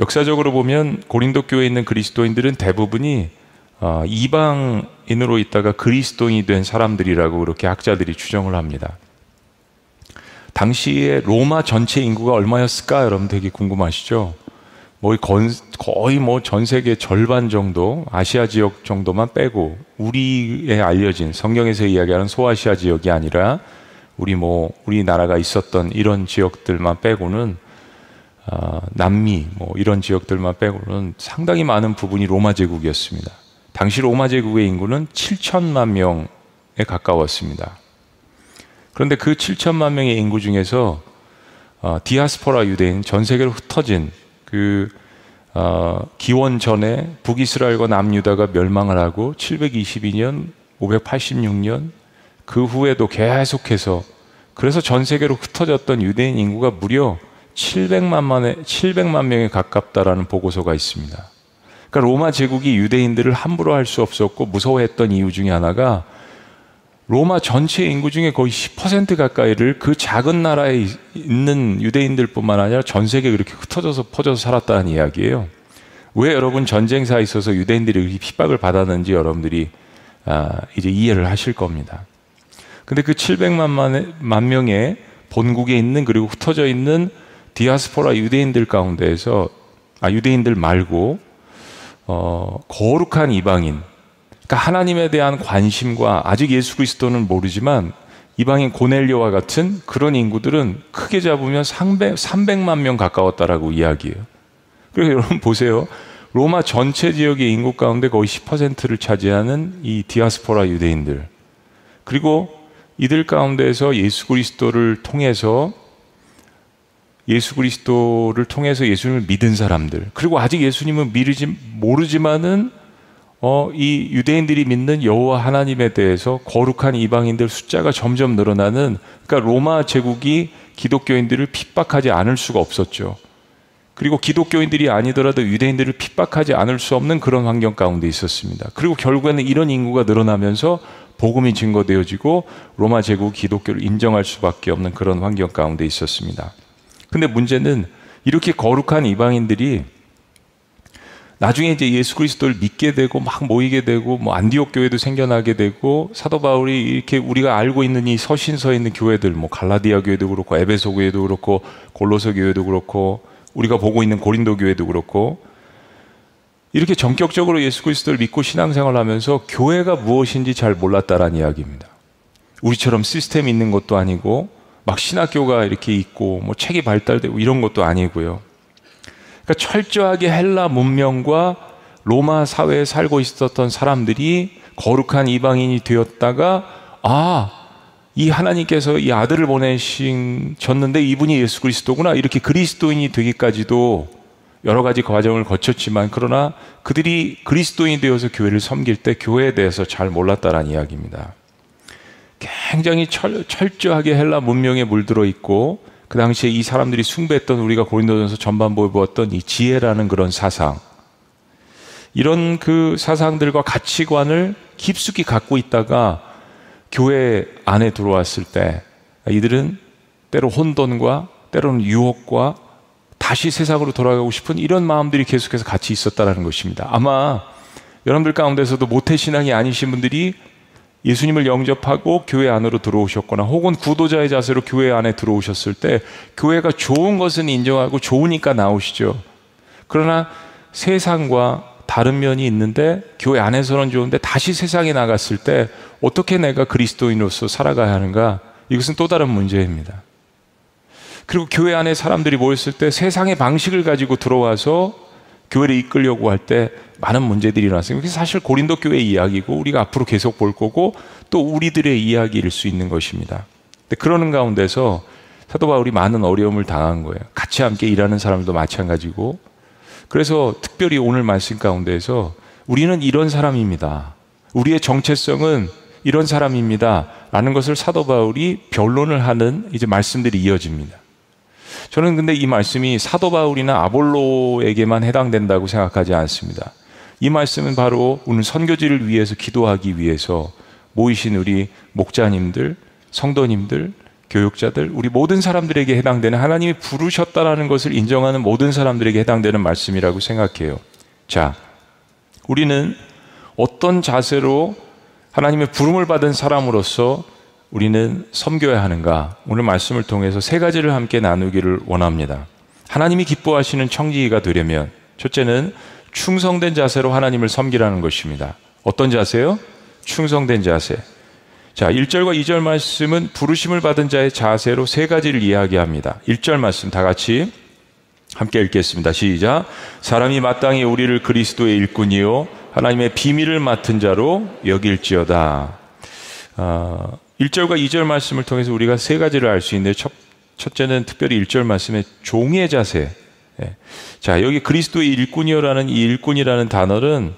역사적으로 보면 고린도 교회에 있는 그리스도인들은 대부분이 어, 이방인으로 있다가 그리스도인이 된 사람들이라고 그렇게 학자들이 추정을 합니다. 당시에 로마 전체 인구가 얼마였을까 여러분 되게 궁금하시죠? 뭐 거의 뭐 전 세계 절반 정도 아시아 지역 정도만 빼고 우리에 알려진 성경에서 이야기하는 소아시아 지역이 아니라 우리 뭐 우리나라가 있었던 이런 지역들만 빼고는 어, 남미 뭐 이런 지역들만 빼고는 상당히 많은 부분이 로마 제국이었습니다. 당시 로마 제국의 인구는 7천만 명에 가까웠습니다. 그런데 그 7천만 명의 인구 중에서 어, 디아스포라 유대인 전 세계로 흩어진 그 어, 기원 전에 북이스라엘과 남유다가 멸망을 하고 722년, 586년 그 후에도 계속해서 그래서 전 세계로 흩어졌던 유대인 인구가 무려 700만 만에 700만 명에 가깝다라는 보고서가 있습니다. 그러니까 로마 제국이 유대인들을 함부로 할 수 없었고 무서워했던 이유 중에 하나가 로마 전체 인구 중에 거의 10% 가까이를 그 작은 나라에 있는 유대인들뿐만 아니라 전 세계에 그렇게 흩어져서 퍼져서 살았다는 이야기예요. 왜 여러분 전쟁사에 있어서 유대인들이 이렇게 핍박을 받았는지 여러분들이 아, 이제 이해를 하실 겁니다. 근데 그 700만 만 명의 본국에 있는 그리고 흩어져 있는 디아스포라 유대인들 가운데에서 아 유대인들 말고 어, 거룩한 이방인 그러니까 하나님에 대한 관심과 아직 예수 그리스도는 모르지만 이방인 고넬료와 같은 그런 인구들은 크게 잡으면 300, 300만 명 가까웠다라고 이야기해요. 그래서 여러분 보세요. 로마 전체 지역의 인구 가운데 거의 10%를 차지하는 이 디아스포라 유대인들. 그리고 이들 가운데에서 예수 그리스도를 통해서 예수 그리스도를 통해서 예수님을 믿은 사람들. 그리고 아직 예수님을 미르지 모르지만은 어, 이 유대인들이 믿는 여호와 하나님에 대해서 거룩한 이방인들 숫자가 점점 늘어나는 그러니까 로마 제국이 기독교인들을 핍박하지 않을 수가 없었죠. 그리고 기독교인들이 아니더라도 유대인들을 핍박하지 않을 수 없는 그런 환경 가운데 있었습니다. 그리고 결국에는 이런 인구가 늘어나면서 복음이 증거되어지고 로마 제국 기독교를 인정할 수밖에 없는 그런 환경 가운데 있었습니다. 근데 문제는 이렇게 거룩한 이방인들이 나중에 이제 예수 그리스도를 믿게 되고 막 모이게 되고 뭐 안디옥 교회도 생겨나게 되고 사도 바울이 이렇게 우리가 알고 있는 이 서신서에 있는 교회들 뭐 갈라디아 교회도 그렇고 에베소 교회도 그렇고 골로새 교회도 그렇고 우리가 보고 있는 고린도 교회도 그렇고 이렇게 전격적으로 예수 그리스도를 믿고 신앙생활을 하면서 교회가 무엇인지 잘 몰랐다라는 이야기입니다. 우리처럼 시스템이 있는 것도 아니고 막 신학교가 이렇게 있고 뭐 책이 발달되고 이런 것도 아니고요. 그러니까 철저하게 헬라 문명과 로마 사회에 살고 있었던 사람들이 거룩한 이방인이 되었다가 아, 이 하나님께서 이 아들을 보내신셨는데 이분이 예수 그리스도구나 이렇게 그리스도인이 되기까지도 여러 가지 과정을 거쳤지만 그러나 그들이 그리스도인이 되어서 교회를 섬길 때 교회에 대해서 잘 몰랐다라는 이야기입니다. 굉장히 철, 철저하게 헬라 문명에 물들어 있고 그 당시에 이 사람들이 숭배했던 우리가 고린도전서 전반부에 보았던 이 지혜라는 그런 사상 이런 그 사상들과 가치관을 깊숙이 갖고 있다가 교회 안에 들어왔을 때 이들은 때로 혼돈과 때로는 유혹과 다시 세상으로 돌아가고 싶은 이런 마음들이 계속해서 같이 있었다는 것입니다. 아마 여러분들 가운데서도 모태신앙이 아니신 분들이 예수님을 영접하고 교회 안으로 들어오셨거나 혹은 구도자의 자세로 교회 안에 들어오셨을 때 교회가 좋은 것은 인정하고 좋으니까 나오시죠. 그러나 세상과 다른 면이 있는데 교회 안에서는 좋은데 다시 세상에 나갔을 때 어떻게 내가 그리스도인으로서 살아가야 하는가? 이것은 또 다른 문제입니다. 그리고 교회 안에 사람들이 모였을 때 세상의 방식을 가지고 들어와서 교회를 이끌려고 할 때 많은 문제들이 일어났어요. 그게 사실 고린도 교회 이야기고 우리가 앞으로 계속 볼 거고 또 우리들의 이야기일 수 있는 것입니다. 근데 그러는 가운데서 사도 바울이 많은 어려움을 당한 거예요. 같이 함께 일하는 사람도 마찬가지고. 그래서 특별히 오늘 말씀 가운데서 우리는 이런 사람입니다. 우리의 정체성은 이런 사람입니다. 라는 것을 사도 바울이 변론을 하는 이제 말씀들이 이어집니다. 저는 근데 이 말씀이 사도 바울이나 아볼로에게만 해당된다고 생각하지 않습니다. 이 말씀은 바로 오늘 선교지를 위해서 기도하기 위해서 모이신 우리 목자님들, 성도님들, 교육자들, 우리 모든 사람들에게 해당되는 하나님이 부르셨다라는 것을 인정하는 모든 사람들에게 해당되는 말씀이라고 생각해요. 자, 우리는 어떤 자세로 하나님의 부름을 받은 사람으로서 우리는 섬겨야 하는가? 오늘 말씀을 통해서 세 가지를 함께 나누기를 원합니다. 하나님이 기뻐하시는 청지기가 되려면 첫째는 충성된 자세로 하나님을 섬기라는 것입니다. 어떤 자세요? 충성된 자세. 자, 1절과 2절 말씀은 부르심을 받은 자의 자세로 세 가지를 이야기합니다. 1절 말씀 다 같이 함께 읽겠습니다. 시작. 사람이 마땅히 우리를 그리스도의 일꾼이요 하나님의 비밀을 맡은 자로 여길지어다. 어, 1절과 2절 말씀을 통해서 우리가 세 가지를 알 수 있는데 첫, 첫째는 특별히 1절 말씀에 종의 자세. 예. 자, 여기 그리스도의 일꾼이요라는 이 일꾼이라는 단어는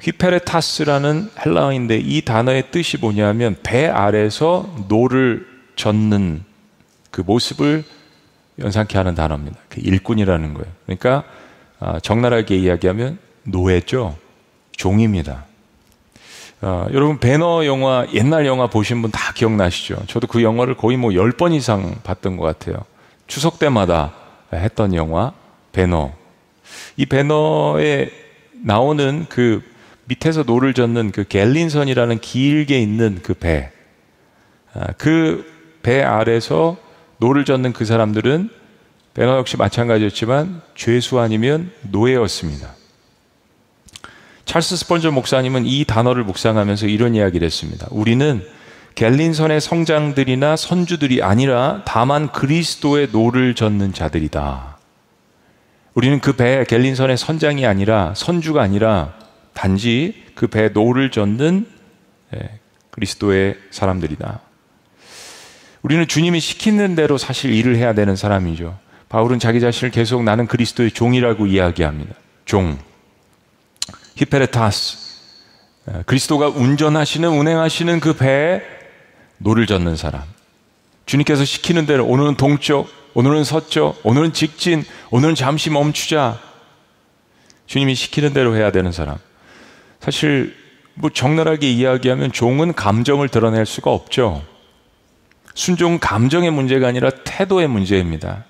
ὑπηρέτας라는 헬라어인데 이 단어의 뜻이 뭐냐면 배 아래서 노를 젓는 그 모습을 연상케 하는 단어입니다. 그 일꾼이라는 거예요. 그러니까 아, 적나라하게 이야기하면 노예죠. 종입니다. 어, 여러분 벤허 영화 옛날 영화 보신 분 다 기억나시죠? 저도 그 영화를 거의 뭐 10번 이상 봤던 것 같아요. 추석 때마다 했던 영화 벤허. 이 벤허에 나오는 그 밑에서 노를 젓는 그 갤리선이라는 길게 있는 그 배. 아, 그배 아래서 노를 젓는 그 사람들은 벤허 역시 마찬가지였지만 죄수 아니면 노예였습니다. 찰스 스펄전 목사님은 이 단어를 묵상하면서 이런 이야기를 했습니다. 우리는 갤리선의 선장들이나 선주들이 아니라 다만 그리스도의 노를 젓는 자들이다. 우리는 그 배 갤리선의 선장이 아니라 선주가 아니라 단지 그 배 노를 젓는 예, 그리스도의 사람들이다. 우리는 주님이 시키는 대로 사실 일을 해야 되는 사람이죠. 바울은 자기 자신을 계속 나는 그리스도의 종이라고 이야기합니다. 종. ὑπηρέτας 그리스도가 운전하시는 운행하시는 그 배에 노를 젓는 사람. 주님께서 시키는 대로 오늘은 동쪽, 오늘은 서쪽, 오늘은 직진, 오늘은 잠시 멈추자. 주님이 시키는 대로 해야 되는 사람. 사실 뭐 적나라하게 이야기하면 종은 감정을 드러낼 수가 없죠. 순종은 감정의 문제가 아니라 태도의 문제입니다.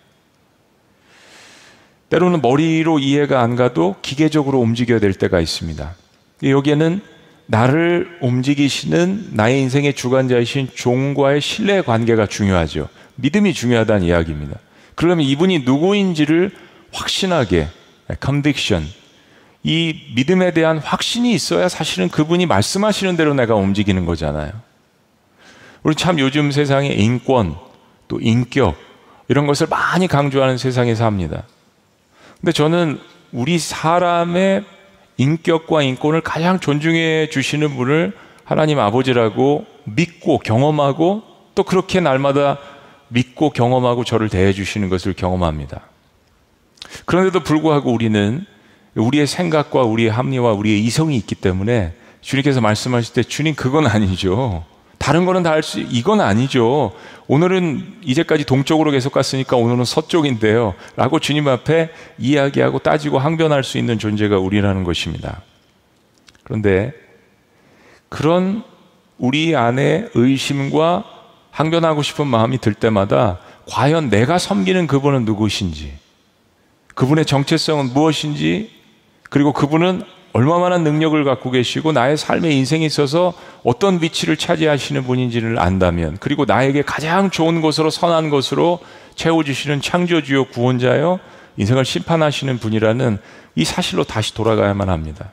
때로는 머리로 이해가 안 가도 기계적으로 움직여야 될 때가 있습니다. 여기에는 나를 움직이시는 나의 인생의 주관자이신 종과의 신뢰 관계가 중요하죠. 믿음이 중요하다는 이야기입니다. 그러면 이분이 누구인지를 확신하게, conviction, 이 믿음에 대한 확신이 있어야 사실은 그분이 말씀하시는 대로 내가 움직이는 거잖아요. 우리 참 요즘 세상에 인권, 또 인격, 이런 것을 많이 강조하는 세상에 삽니다. 근데 저는 우리 사람의 인격과 인권을 가장 존중해 주시는 분을 하나님 아버지라고 믿고 경험하고 또 그렇게 날마다 믿고 경험하고 저를 대해 주시는 것을 경험합니다. 그런데도 불구하고 우리는 우리의 생각과 우리의 합리와 우리의 이성이 있기 때문에 주님께서 말씀하실 때 주님 그건 아니죠. 다른 거는 다 할 수, 이건 아니죠. 오늘은 이제까지 동쪽으로 계속 갔으니까 오늘은 서쪽인데요. 라고 주님 앞에 이야기하고 따지고 항변할 수 있는 존재가 우리라는 것입니다. 그런데 그런 우리 안에 의심과 항변하고 싶은 마음이 들 때마다 과연 내가 섬기는 그분은 누구신지, 그분의 정체성은 무엇인지, 그리고 그분은 얼마만한 능력을 갖고 계시고 나의 삶의 인생에 있어서 어떤 위치를 차지하시는 분인지를 안다면 그리고 나에게 가장 좋은 것으로 선한 것으로 채워주시는 창조주요 구원자요 인생을 심판하시는 분이라는 이 사실로 다시 돌아가야만 합니다.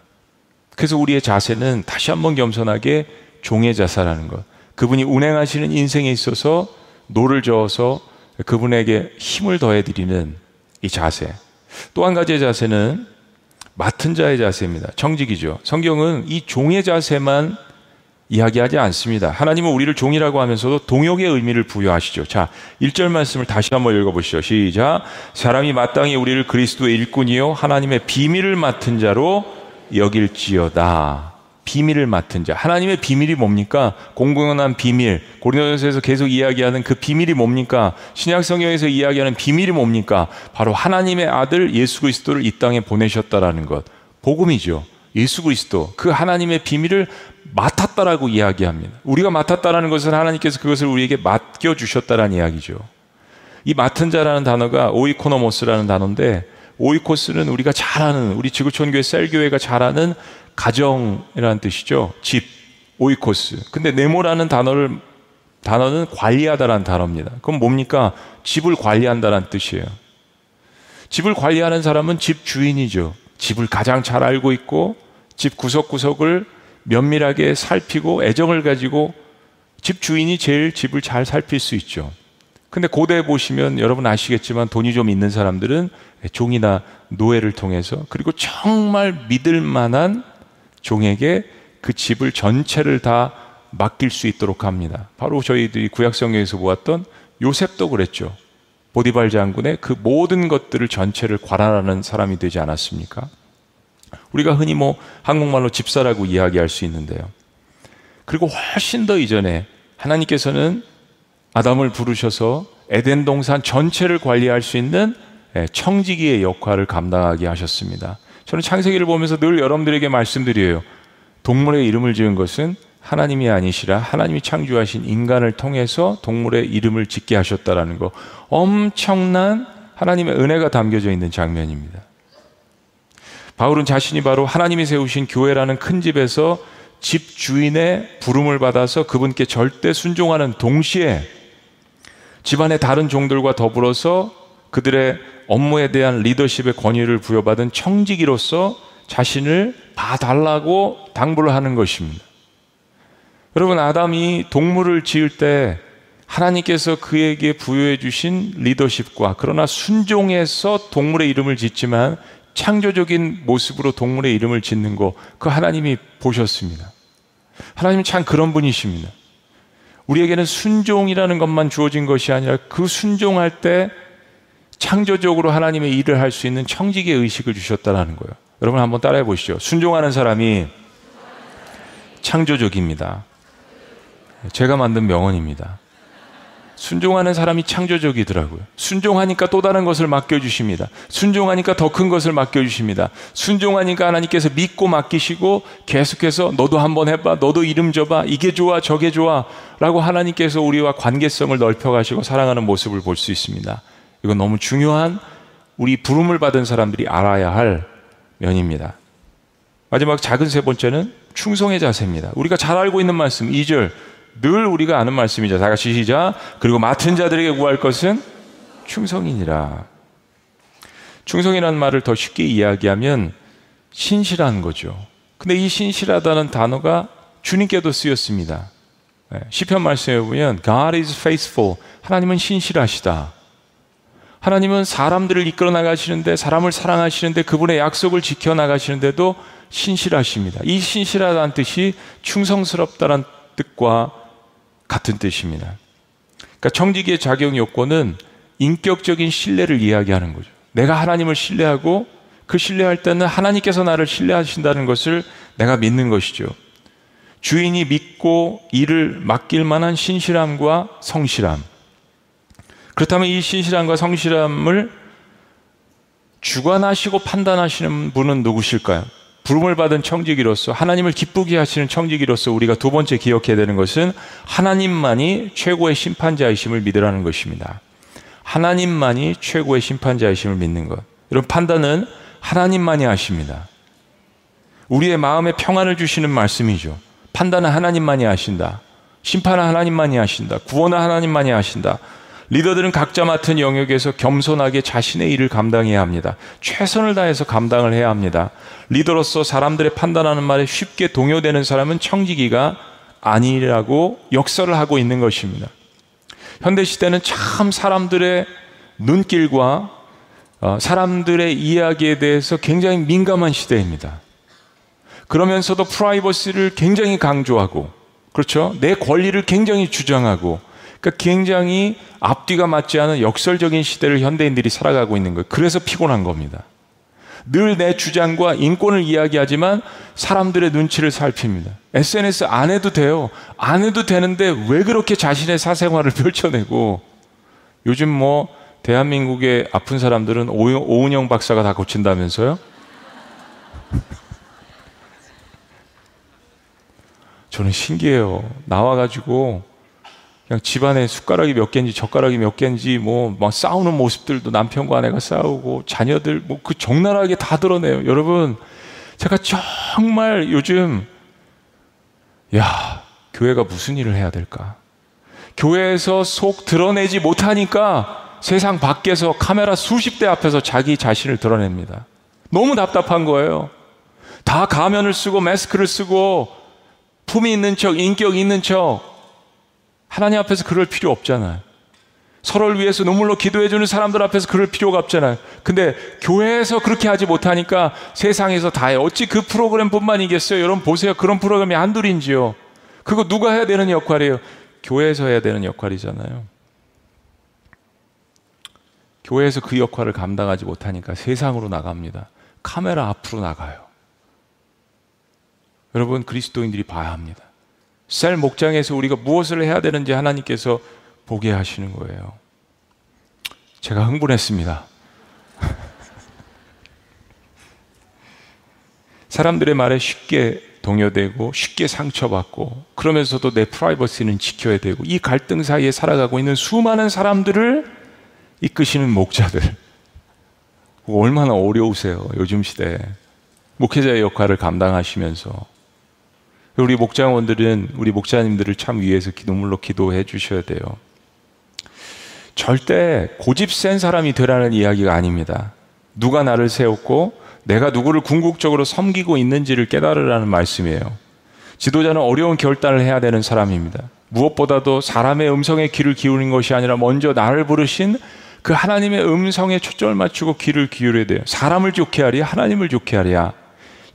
그래서 우리의 자세는 다시 한번 겸손하게 종의 자세라는 것. 그분이 운행하시는 인생에 있어서 노를 저어서 그분에게 힘을 더해드리는 이 자세. 또 한 가지의 자세는 맡은 자의 자세입니다. 정직이죠. 성경은 이 종의 자세만 이야기하지 않습니다. 하나님은 우리를 종이라고 하면서도 동역의 의미를 부여하시죠. 자, 1절 말씀을 다시 한번 읽어보시죠. 시작. 사람이 마땅히 우리를 그리스도의 일꾼이요. 하나님의 비밀을 맡은 자로 여길지어다. 비밀을 맡은 자. 하나님의 비밀이 뭡니까? 공공연한 비밀. 고린도전서에서 계속 이야기하는 그 비밀이 뭡니까? 신약 성경에서 이야기하는 비밀이 뭡니까? 바로 하나님의 아들 예수 그리스도를 이 땅에 보내셨다라는 것. 복음이죠. 예수 그리스도 그 하나님의 비밀을 맡았다라고 이야기합니다. 우리가 맡았다라는 것은 하나님께서 그것을 우리에게 맡겨 주셨다라는 이야기죠. 이 맡은 자라는 단어가 오이코노모스라는 단어인데 오이코스는 우리가 잘 아는 우리 지구촌 교회 셀 교회가 잘 아는 가정이라는 뜻이죠. 집 오이코스. 근데 네모라는 단어를 단어는 관리하다라는 단어입니다. 그럼 뭡니까? 집을 관리한다라는 뜻이에요. 집을 관리하는 사람은 집 주인이죠. 집을 가장 잘 알고 있고 집 구석구석을 면밀하게 살피고 애정을 가지고 집 주인이 제일 집을 잘 살필 수 있죠. 근데 고대에 보시면 여러분 아시겠지만 돈이 좀 있는 사람들은 종이나 노예를 통해서 그리고 정말 믿을 만한 종에게 그 집을 전체를 다 맡길 수 있도록 합니다. 바로 저희들이 구약성경에서 보았던 요셉도 그랬죠. 보디발 장군의 그 모든 것들을 전체를 관할하는 사람이 되지 않았습니까? 우리가 흔히 뭐 한국말로 집사라고 이야기할 수 있는데요. 그리고 훨씬 더 이전에 하나님께서는 아담을 부르셔서 에덴 동산 전체를 관리할 수 있는 예, 청지기의 역할을 감당하게 하셨습니다. 저는 창세기를 보면서 늘 여러분들에게 말씀드려요. 동물의 이름을 지은 것은 하나님이 아니시라 하나님이 창조하신 인간을 통해서 동물의 이름을 짓게 하셨다라는 거 엄청난 하나님의 은혜가 담겨져 있는 장면입니다. 바울은 자신이 바로 하나님이 세우신 교회라는 큰 집에서 집 주인의 부름을 받아서 그분께 절대 순종하는 동시에 집안의 다른 종들과 더불어서 그들의 업무에 대한 리더십의 권위를 부여받은 청지기로서 자신을 봐달라고 당부를 하는 것입니다. 여러분, 아담이 동물을 지을 때 하나님께서 그에게 부여해 주신 리더십과 그러나 순종해서 동물의 이름을 짓지만 창조적인 모습으로 동물의 이름을 짓는 거, 그 하나님이 보셨습니다. 하나님은 참 그런 분이십니다. 우리에게는 순종이라는 것만 주어진 것이 아니라 그 순종할 때 창조적으로 하나님의 일을 할 수 있는 청지기의 의식을 주셨다는 거예요. 여러분 한번 따라해 보시죠. 순종하는 사람이 창조적입니다. 제가 만든 명언입니다. 순종하는 사람이 창조적이더라고요. 순종하니까 또 다른 것을 맡겨주십니다. 순종하니까 더 큰 것을 맡겨주십니다. 순종하니까 하나님께서 믿고 맡기시고 계속해서 너도 한번 해봐. 너도 이름 줘봐. 이게 좋아. 저게 좋아. 라고 하나님께서 우리와 관계성을 넓혀가시고 사랑하는 모습을 볼 수 있습니다. 이건 너무 중요한 우리 부름을 받은 사람들이 알아야 할 면입니다. 마지막 작은 세 번째는 충성의 자세입니다. 우리가 잘 알고 있는 말씀 2절 늘 우리가 아는 말씀이죠. 다 같이 시작. 그리고 맡은 자들에게 구할 것은 충성이니라. 충성이라는 말을 더 쉽게 이야기하면 신실한 거죠. 근데 이 신실하다는 단어가 주님께도 쓰였습니다. 네, 시편 말씀에 보면 God is faithful. 하나님은 신실하시다. 하나님은 사람들을 이끌어 나가시는데 사람을 사랑하시는데 그분의 약속을 지켜 나가시는데도 신실하십니다. 이 신실하다는 뜻이 충성스럽다는 뜻과 같은 뜻입니다. 그러니까 청지기의 자격 요건은 인격적인 신뢰를 이야기하는 거죠. 내가 하나님을 신뢰하고 그 신뢰할 때는 하나님께서 나를 신뢰하신다는 것을 내가 믿는 것이죠. 주인이 믿고 일을 맡길 만한 신실함과 성실함. 그렇다면 이 신실함과 성실함을 주관하시고 판단하시는 분은 누구실까요? 부름을 받은 청지기로서 하나님을 기쁘게 하시는 청지기로서 우리가 두 번째 기억해야 되는 것은 하나님만이 최고의 심판자이심을 믿으라는 것입니다. 하나님만이 최고의 심판자이심을 믿는 것. 이런 판단은 하나님만이 하십니다. 우리의 마음에 평안을 주시는 말씀이죠. 판단은 하나님만이 하신다. 심판은 하나님만이 하신다. 구원은 하나님만이 하신다. 리더들은 각자 맡은 영역에서 겸손하게 자신의 일을 감당해야 합니다. 최선을 다해서 감당을 해야 합니다. 리더로서 사람들의 판단하는 말에 쉽게 동요되는 사람은 청지기가 아니라고 역설을 하고 있는 것입니다. 현대 시대는 참 사람들의 눈길과 어, 사람들의 이야기에 대해서 굉장히 민감한 시대입니다. 그러면서도 프라이버시를 굉장히 강조하고, 그렇죠? 내 권리를 굉장히 주장하고, 그러니까 굉장히 앞뒤가 맞지 않은 역설적인 시대를 현대인들이 살아가고 있는 거예요. 그래서 피곤한 겁니다. 늘 내 주장과 인권을 이야기하지만 사람들의 눈치를 살핍니다. SNS 안 해도 돼요. 안 해도 되는데 왜 그렇게 자신의 사생활을 펼쳐내고 요즘 뭐 대한민국의 아픈 사람들은 오은영 박사가 다 고친다면서요? 저는 신기해요. 나와가지고 그냥 집안에 숟가락이 몇 개인지 젓가락이 몇 개인지 뭐 막 싸우는 모습들도 남편과 아내가 싸우고 자녀들 뭐 그 적나라하게 다 드러내요. 여러분 제가 정말 요즘 야 교회가 무슨 일을 해야 될까? 교회에서 속 드러내지 못하니까 세상 밖에서 카메라 수십 대 앞에서 자기 자신을 드러냅니다. 너무 답답한 거예요. 다 가면을 쓰고 마스크를 쓰고 품이 있는 척, 인격 있는 척. 하나님 앞에서 그럴 필요 없잖아요. 서로를 위해서 눈물로 기도해주는 사람들 앞에서 그럴 필요가 없잖아요. 근데 교회에서 그렇게 하지 못하니까 세상에서 다 해. 어찌 그 프로그램뿐만이겠어요? 여러분 보세요. 그런 프로그램이 한둘인지요. 그거 누가 해야 되는 역할이에요? 교회에서 해야 되는 역할이잖아요. 교회에서 그 역할을 감당하지 못하니까 세상으로 나갑니다. 카메라 앞으로 나가요. 여러분 그리스도인들이 봐야 합니다. 셀 목장에서 우리가 무엇을 해야 되는지 하나님께서 보게 하시는 거예요. 제가 흥분했습니다. 사람들의 말에 쉽게 동요되고 쉽게 상처받고 그러면서도 내 프라이버시는 지켜야 되고 이 갈등 사이에 살아가고 있는 수많은 사람들을 이끄시는 목자들 얼마나 어려우세요 요즘 시대에 목회자의 역할을 감당하시면서 우리 목장원들은 우리 목자님들을 참 위해서 눈물로 기도해 주셔야 돼요. 절대 고집 센 사람이 되라는 이야기가 아닙니다. 누가 나를 세웠고 내가 누구를 궁극적으로 섬기고 있는지를 깨달으라는 말씀이에요. 지도자는 어려운 결단을 해야 되는 사람입니다. 무엇보다도 사람의 음성에 귀를 기울인 것이 아니라 먼저 나를 부르신 그 하나님의 음성에 초점을 맞추고 귀를 기울여야 돼요. 사람을 좋게 하랴, 하나님을 좋게 하랴.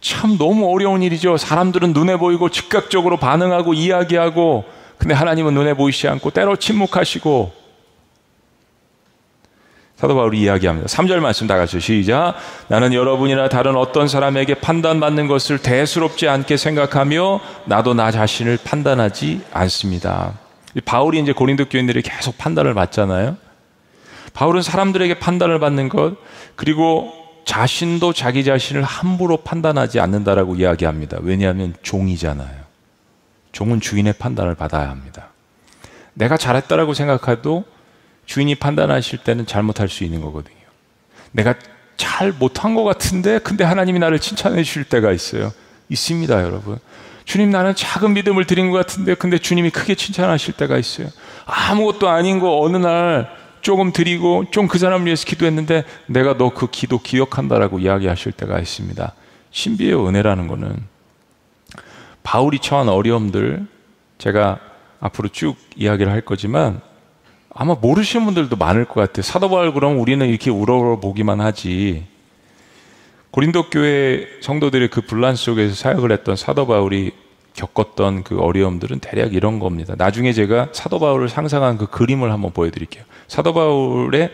참 너무 어려운 일이죠. 사람들은 눈에 보이고 즉각적으로 반응하고 이야기하고 근데 하나님은 눈에 보이지 않고 때로 침묵하시고 사도 바울이 이야기합니다. 3절 말씀 다 같이 시작. 나는 여러분이나 다른 어떤 사람에게 판단받는 것을 대수롭지 않게 생각하며 나도 나 자신을 판단하지 않습니다. 바울이 이제 고린도 교인들이 계속 판단을 받잖아요. 바울은 사람들에게 판단을 받는 것 그리고 자신도 자기 자신을 함부로 판단하지 않는다라고 이야기합니다. 왜냐하면 종이잖아요. 종은 주인의 판단을 받아야 합니다. 내가 잘했다라고 생각해도 주인이 판단하실 때는 잘못할 수 있는 거거든요. 내가 잘 못한 것 같은데, 근데 하나님이 나를 칭찬해 주실 때가 있어요. 있습니다, 여러분. 주님 나는 작은 믿음을 드린 것 같은데, 근데 주님이 크게 칭찬하실 때가 있어요. 아무것도 아닌 거 어느 날 조금 드리고 좀 그 사람을 위해서 기도했는데 내가 너 그 기도 기억한다라고 이야기하실 때가 있습니다. 신비의 은혜라는 거는 바울이 처한 어려움들 제가 앞으로 쭉 이야기를 할 거지만 아마 모르시는 분들도 많을 것 같아요. 사도 바울 그럼 우리는 이렇게 우러러보기만 하지. 고린도 교회 성도들의 그 분란 속에서 사역을 했던 사도 바울이 겪었던 그 어려움들은 대략 이런 겁니다. 나중에 제가 사도 바울을 상상한 그 그림을 한번 보여드릴게요. 사도 바울의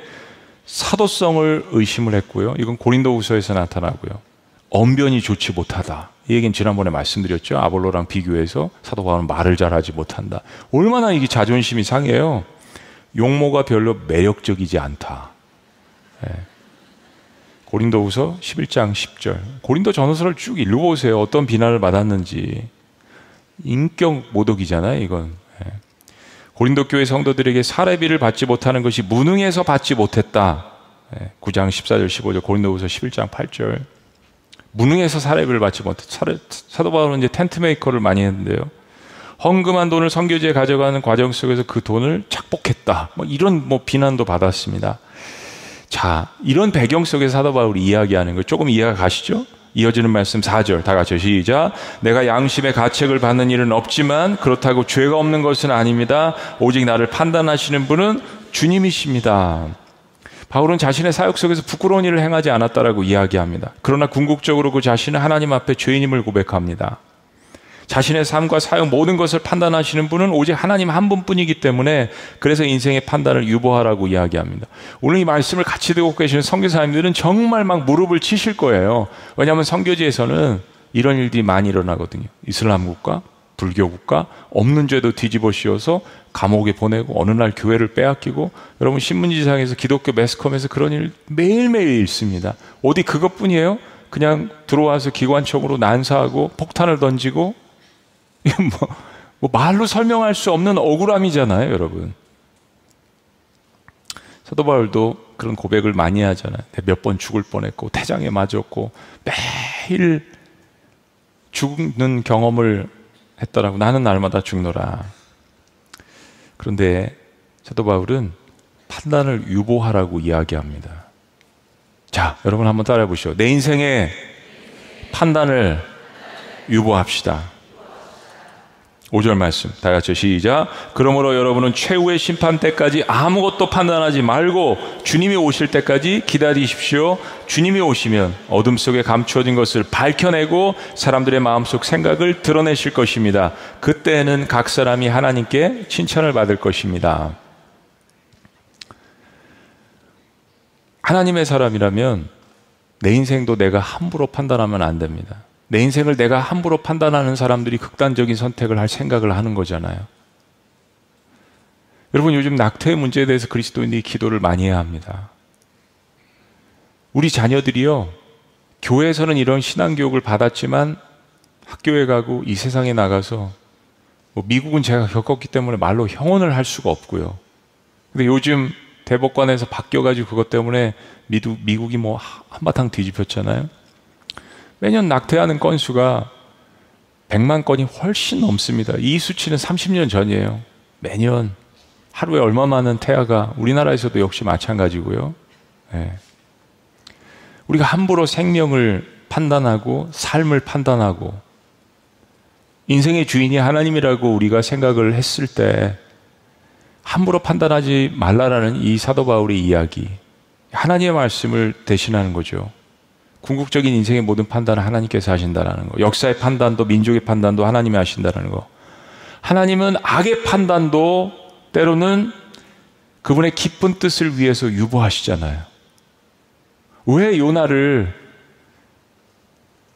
사도성을 의심을 했고요. 이건 고린도후서에서 나타나고요. 언변이 좋지 못하다. 이 얘기는 지난번에 말씀드렸죠. 아볼로랑 비교해서 사도 바울은 말을 잘하지 못한다. 얼마나 이게 자존심이 상해요. 용모가 별로 매력적이지 않다. 네. 고린도후서 11장 10절. 고린도 전서를 쭉 읽어보세요. 어떤 비난을 받았는지. 인격 모독이잖아요, 이건. 예. 고린도 교회 성도들에게 사례비를 받지 못하는 것이 무능해서 받지 못했다. 9장 14절 15절 고린도후서 11장 8절. 무능해서 사례비를 받지 못했. 사도 바울은 이제 텐트 메이커를 많이 했는데요. 헌금한 돈을 성교지에 가져가는 과정 속에서 그 돈을 착복했다. 뭐 이런 뭐 비난도 받았습니다. 자, 이런 배경 속에서 사도 바울이 이야기하는 거 조금 이해가 가시죠? 이어지는 말씀 4절 다 같이 시작. 내가 양심의 가책을 받는 일은 없지만 그렇다고 죄가 없는 것은 아닙니다. 오직 나를 판단하시는 분은 주님이십니다. 바울은 자신의 사역 속에서 부끄러운 일을 행하지 않았다라고 이야기합니다. 그러나 궁극적으로 그 자신은 하나님 앞에 죄인임을 고백합니다. 자신의 삶과 사역 모든 것을 판단하시는 분은 오직 하나님 한 분뿐이기 때문에 그래서 인생의 판단을 유보하라고 이야기합니다. 오늘 이 말씀을 같이 듣고 계시는 선교사님들은 정말 막 무릎을 치실 거예요. 왜냐하면 선교지에서는 이런 일들이 많이 일어나거든요. 이슬람 국가, 불교 국가, 없는 죄도 뒤집어 씌워서 감옥에 보내고 어느 날 교회를 빼앗기고 여러분 신문지상에서 기독교 매스컴에서 그런 일 매일매일 있습니다. 어디 그것뿐이에요? 그냥 들어와서 기관총으로 난사하고 폭탄을 던지고 이게 뭐, 뭐 말로 설명할 수 없는 억울함이잖아요, 여러분. 사도 바울도 그런 고백을 많이 하잖아요. 몇 번 죽을 뻔했고 태장에 맞았고 매일 죽는 경험을 했더라고. 나는 날마다 죽노라. 그런데 사도 바울은 판단을 유보하라고 이야기합니다. 자, 여러분 한번 따라해 보시오. 내 인생의 판단을 유보합시다. 5절 말씀 다 같이 시작. 그러므로 여러분은 최후의 심판 때까지 아무것도 판단하지 말고 주님이 오실 때까지 기다리십시오. 주님이 오시면 어둠 속에 감추어진 것을 밝혀내고 사람들의 마음속 생각을 드러내실 것입니다. 그때는 각 사람이 하나님께 칭찬을 받을 것입니다. 하나님의 사람이라면 내 인생도 내가 함부로 판단하면 안 됩니다 내 인생을 내가 함부로 판단하는 사람들이 극단적인 선택을 할 생각을 하는 거잖아요. 여러분 요즘 낙태의 문제에 대해서 그리스도인들이 기도를 많이 해야 합니다. 우리 자녀들이요 교회에서는 이런 신앙 교육을 받았지만 학교에 가고 이 세상에 나가서 뭐 미국은 제가 겪었기 때문에 말로 형언을 할 수가 없고요. 근데 요즘 대법관에서 바뀌어가지고 그것 때문에 미국, 미국이 뭐 한바탕 뒤집혔잖아요. 매년 낙태하는 건수가 100만 건이 훨씬 넘습니다. 이 수치는 30년 전이에요. 매년 하루에 얼마 많은 태아가 우리나라에서도 역시 마찬가지고요. 네. 우리가 함부로 생명을 판단하고 삶을 판단하고 인생의 주인이 하나님이라고 우리가 생각을 했을 때 함부로 판단하지 말라라는 이 사도 바울의 이야기. 하나님의 말씀을 대신하는 거죠. 궁극적인 인생의 모든 판단을 하나님께서 하신다라는 거. 역사의 판단도 민족의 판단도 하나님이 하신다라는 거. 하나님은 악의 판단도 때로는 그분의 기쁜 뜻을 위해서 유보하시잖아요. 왜 요나를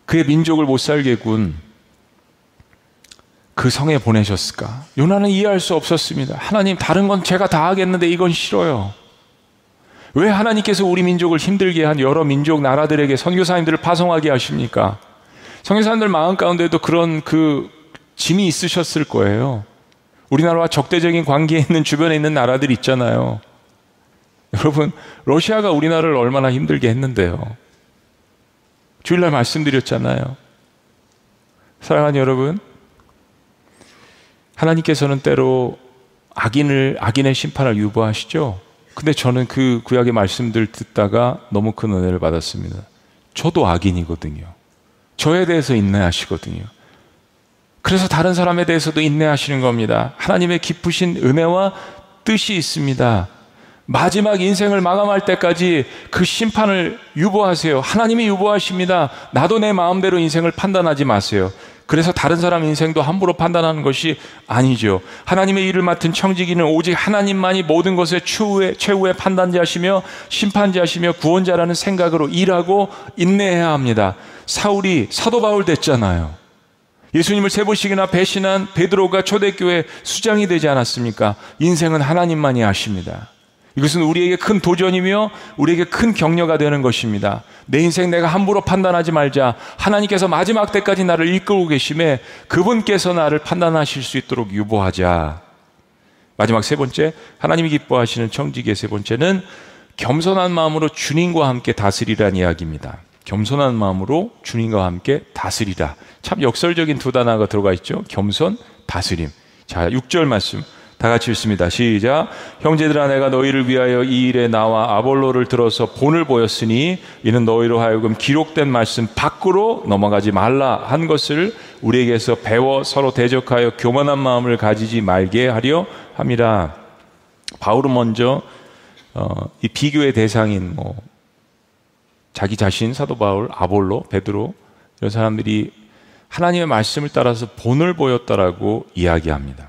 그의 민족을 못 살게 군 그 성에 보내셨을까? 요나는 이해할 수 없었습니다. 하나님, 다른 건 제가 다 하겠는데 이건 싫어요. 왜 하나님께서 우리 민족을 힘들게 한 여러 민족 나라들에게 선교사님들을 파송하게 하십니까? 선교사님들 마음 가운데도 그런 그 짐이 있으셨을 거예요. 우리나라와 적대적인 관계에 있는 주변에 있는 나라들 있잖아요. 여러분, 러시아가 우리나라를 얼마나 힘들게 했는데요. 주일날 말씀드렸잖아요. 사랑하는 여러분, 하나님께서는 때로 악인을, 악인의 심판을 유보하시죠. 근데 저는 그 구약의 말씀들 듣다가 너무 큰 은혜를 받았습니다. 저도 악인이거든요. 저에 대해서 인내하시거든요. 그래서 다른 사람에 대해서도 인내하시는 겁니다. 하나님의 깊으신 은혜와 뜻이 있습니다. 마지막 인생을 마감할 때까지 그 심판을 유보하세요. 하나님이 유보하십니다. 나도 내 마음대로 인생을 판단하지 마세요. 그래서 다른 사람 인생도 함부로 판단하는 것이 아니죠. 하나님의 일을 맡은 청지기는 오직 하나님만이 모든 것의 최후의, 최후의 판단자시며 심판자시며 구원자라는 생각으로 일하고 인내해야 합니다. 사울이 사도 바울 됐잖아요. 예수님을 세 번씩이나 배신한 베드로가 초대교회 수장이 되지 않았습니까? 인생은 하나님만이 아십니다. 이것은 우리에게 큰 도전이며 우리에게 큰 격려가 되는 것입니다. 내 인생 내가 함부로 판단하지 말자. 하나님께서 마지막 때까지 나를 이끌고 계심에 그분께서 나를 판단하실 수 있도록 유보하자. 마지막 세 번째, 하나님이 기뻐하시는 청지기의 세 번째는 겸손한 마음으로 주님과 함께 다스리란 이야기입니다. 겸손한 마음으로 주님과 함께 다스리라. 참 역설적인 두 단어가 들어가 있죠. 겸손, 다스림. 자, 6절 말씀. 다 같이 읽습니다. 시작. 형제들아 내가 너희를 위하여 이 일에 나와 아볼로를 들어서 본을 보였으니 이는 너희로 하여금 기록된 말씀 밖으로 넘어가지 말라 한 것을 우리에게서 배워 서로 대적하여 교만한 마음을 가지지 말게 하려 함이라. 바울은 먼저 어, 이 비교의 대상인 뭐 자기 자신 사도 바울, 아볼로, 베드로 이런 사람들이 하나님의 말씀을 따라서 본을 보였다라고 이야기합니다.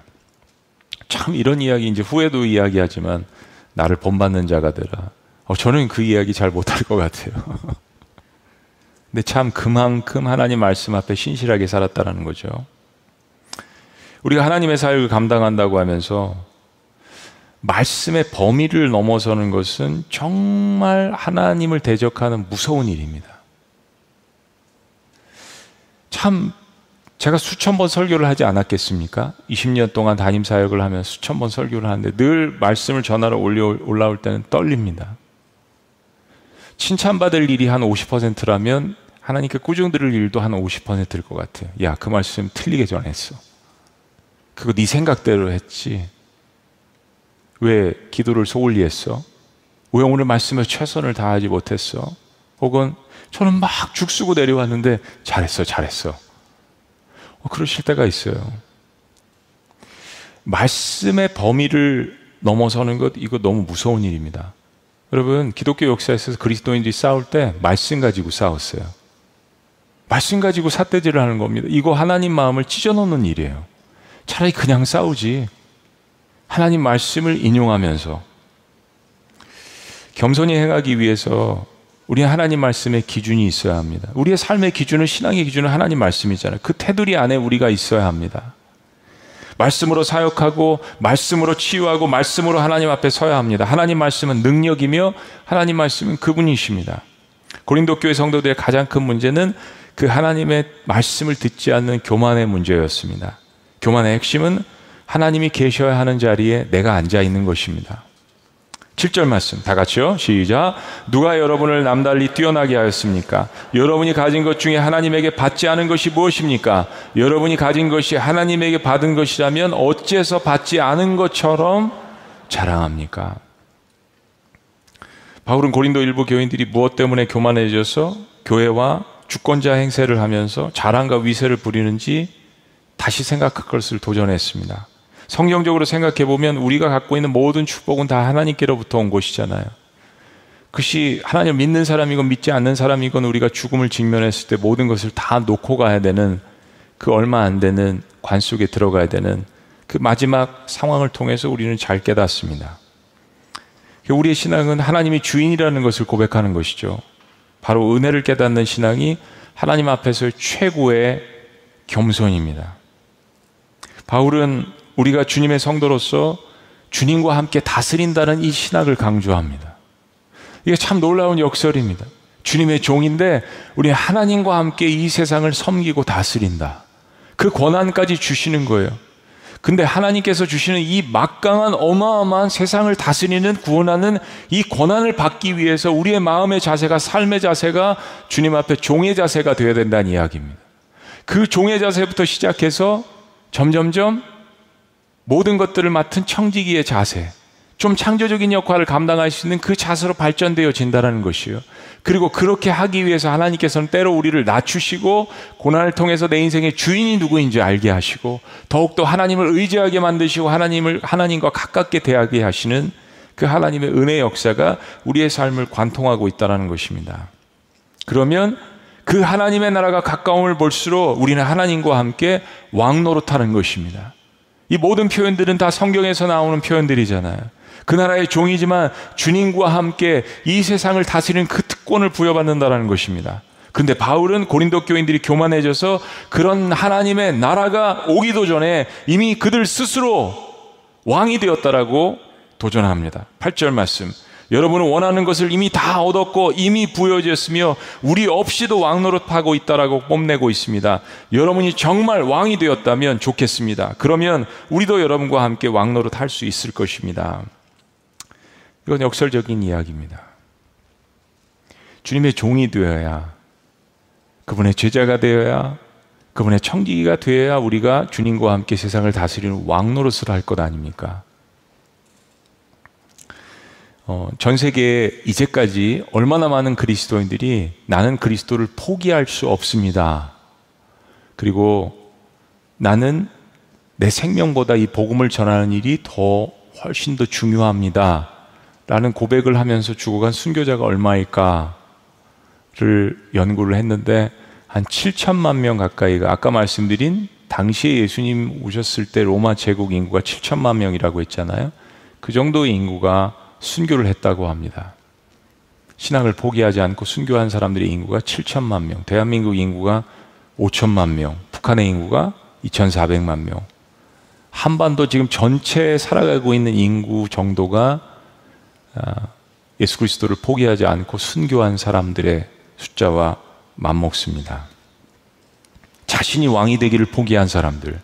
참 이런 이야기 이제 후에도 이야기하지만 나를 본받는 자가 되라. 어, 저는 그 이야기 잘 못할 것 같아요. 근데 참 그만큼 하나님 말씀 앞에 신실하게 살았다라는 거죠. 우리가 하나님의 사역을 감당한다고 하면서 말씀의 범위를 넘어서는 것은 정말 하나님을 대적하는 무서운 일입니다. 참 제가 수천 번 설교를 하지 않았겠습니까? 20년 동안 담임 사역을 하면 수천 번 설교를 하는데 늘 말씀을 전하러 올라올 때는 떨립니다. 칭찬받을 일이 한 50%라면 하나님께 꾸중 들을 일도 한 50%일 것 같아요. 야, 그 말씀 틀리게 전했어. 그거 네 생각대로 했지. 왜 기도를 소홀히 했어? 왜 오늘 말씀에 최선을 다하지 못했어? 혹은 저는 막 죽쓰고 내려왔는데 잘했어, 잘했어. 어, 그러실 때가 있어요. 말씀의 범위를 넘어서는 것, 이거 너무 무서운 일입니다. 여러분, 기독교 역사에서 그리스도인들이 싸울 때 말씀 가지고 싸웠어요. 말씀 가지고 삿대질을 하는 겁니다. 이거 하나님 마음을 찢어놓는 일이에요. 차라리 그냥 싸우지. 하나님 말씀을 인용하면서 겸손히 행하기 위해서 우리 하나님 말씀의 기준이 있어야 합니다. 우리의 삶의 기준은 신앙의 기준은 하나님 말씀이잖아요. 그 테두리 안에 우리가 있어야 합니다. 말씀으로 사역하고 말씀으로 치유하고 말씀으로 하나님 앞에 서야 합니다. 하나님 말씀은 능력이며 하나님 말씀은 그분이십니다. 고린도 교회 성도들의 가장 큰 문제는 그 하나님의 말씀을 듣지 않는 교만의 문제였습니다. 교만의 핵심은 하나님이 계셔야 하는 자리에 내가 앉아 있는 것입니다. 7절 말씀 다 같이요. 시작. 누가 여러분을 남달리 뛰어나게 하였습니까? 여러분이 가진 것 중에 하나님에게 받지 않은 것이 무엇입니까? 여러분이 가진 것이 하나님에게 받은 것이라면 어째서 받지 않은 것처럼 자랑합니까? 바울은 고린도 일부 교인들이 무엇 때문에 교만해져서 교회와 주권자 행세를 하면서 자랑과 위세를 부리는지 다시 생각할 것을 도전했습니다. 성경적으로 생각해 보면 우리가 갖고 있는 모든 축복은 다 하나님께로부터 온 것이잖아요. 그것이 하나님 믿는 사람이건 믿지 않는 사람이건 우리가 죽음을 직면했을 때 모든 것을 다 놓고 가야 되는 그 얼마 안 되는 관 속에 들어가야 되는 그 마지막 상황을 통해서 우리는 잘 깨닫습니다. 우리의 신앙은 하나님이 주인이라는 것을 고백하는 것이죠. 바로 은혜를 깨닫는 신앙이 하나님 앞에서 최고의 겸손입니다. 바울은 우리가 주님의 성도로서 주님과 함께 다스린다는 이 신학을 강조합니다. 이게 참 놀라운 역설입니다. 주님의 종인데 우리 하나님과 함께 이 세상을 섬기고 다스린다. 그 권한까지 주시는 거예요. 근데 하나님께서 주시는 이 막강한 어마어마한 세상을 다스리는 구원하는 이 권한을 받기 위해서 우리의 마음의 자세가 삶의 자세가 주님 앞에 종의 자세가 되어야 된다는 이야기입니다. 그 종의 자세부터 시작해서 점점점 모든 것들을 맡은 청지기의 자세, 좀 창조적인 역할을 감당할 수 있는 그 자세로 발전되어진다는 것이요. 그리고 그렇게 하기 위해서 하나님께서는 때로 우리를 낮추시고 고난을 통해서 내 인생의 주인이 누구인지 알게 하시고 더욱더 하나님을 의지하게 만드시고 하나님을 하나님과 가깝게 대하게 하시는 그 하나님의 은혜 역사가 우리의 삶을 관통하고 있다는 것입니다. 그러면 그 하나님의 나라가 가까움을 볼수록 우리는 하나님과 함께 왕노릇하는 것입니다. 이 모든 표현들은 다 성경에서 나오는 표현들이잖아요. 그 나라의 종이지만 주님과 함께 이 세상을 다스리는 그 특권을 부여받는다는 것입니다. 근데 바울은 고린도 교인들이 교만해져서 그런 하나님의 나라가 오기도 전에 이미 그들 스스로 왕이 되었다라고 도전합니다. 8절 말씀. 여러분은 원하는 것을 이미 다 얻었고 이미 부여졌으며 우리 없이도 왕노릇하고 있다라고 뽐내고 있습니다. 여러분이 정말 왕이 되었다면 좋겠습니다. 그러면 우리도 여러분과 함께 왕노릇 할 수 있을 것입니다. 이건 역설적인 이야기입니다. 주님의 종이 되어야 그분의 제자가 되어야 그분의 청지기가 되어야 우리가 주님과 함께 세상을 다스리는 왕노릇을 할 것 아닙니까? 어, 전 세계에 이제까지 얼마나 많은 그리스도인들이 나는 그리스도를 포기할 수 없습니다. 그리고 나는 내 생명보다 이 복음을 전하는 일이 더 훨씬 더 중요합니다. 라는 고백을 하면서 죽어간 순교자가 얼마일까를 연구를 했는데 한 7천만 명 가까이가 아까 말씀드린 당시에 예수님 오셨을 때 로마 제국 인구가 7천만 명이라고 했잖아요. 그 정도의 인구가 순교를 했다고 합니다. 신앙을 포기하지 않고 순교한 사람들의 인구가 7천만 명, 대한민국 인구가 5천만 명, 북한의 인구가 2,400만 명. 한반도 지금 전체에 살아가고 있는 인구 정도가 아, 예수 그리스도를 포기하지 않고 순교한 사람들의 숫자와 맞먹습니다. 자신이 왕이 되기를 포기한 사람들.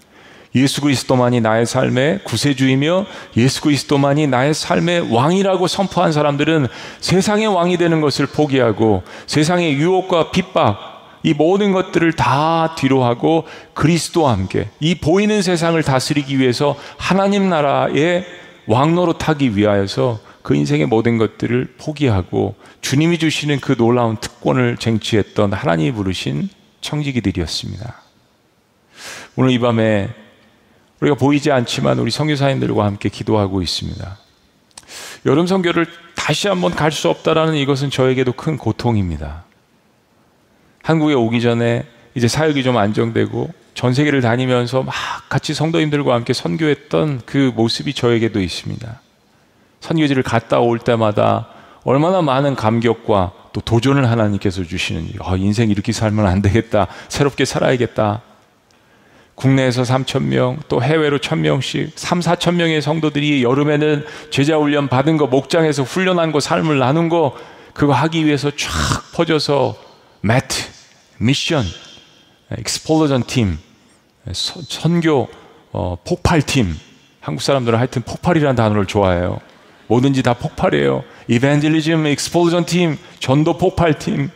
예수 그리스도만이 나의 삶의 구세주이며 예수 그리스도만이 나의 삶의 왕이라고 선포한 사람들은 세상의 왕이 되는 것을 포기하고 세상의 유혹과 핍박 이 모든 것들을 다 뒤로하고 그리스도와 함께 이 보이는 세상을 다스리기 위해서 하나님 나라의 왕노릇하기 위하여서 그 인생의 모든 것들을 포기하고 주님이 주시는 그 놀라운 특권을 쟁취했던 하나님이 부르신 청지기들이었습니다. 오늘 이 밤에 우리가 보이지 않지만 우리 성교사님들과 함께 기도하고 있습니다. 여름 성교를 다시 한번 갈 수 없다라는 이것은 저에게도 큰 고통입니다. 한국에 오기 전에 이제 사역이 좀 안정되고 전 세계를 다니면서 막 같이 성도님들과 함께 선교했던 그 모습이 저에게도 있습니다. 선교지를 갔다 올 때마다 얼마나 많은 감격과 또 도전을 하나님께서 주시는지, 아, 인생 이렇게 살면 안 되겠다. 새롭게 살아야겠다. 국내에서 3천 명, 또 해외로 1천 명씩 3, 4천 명의 성도들이 여름에는 제자 훈련 받은 거 목장에서 훈련한 거 삶을 나눈 거 그거 하기 위해서 쫙 퍼져서 매트, mission, explosion 팀, 선교 어, 폭발팀 한국 사람들은 하여튼 폭발이라는 단어를 좋아해요. 뭐든지 다 폭발이에요. evangelism explosion 팀, 전도 폭발팀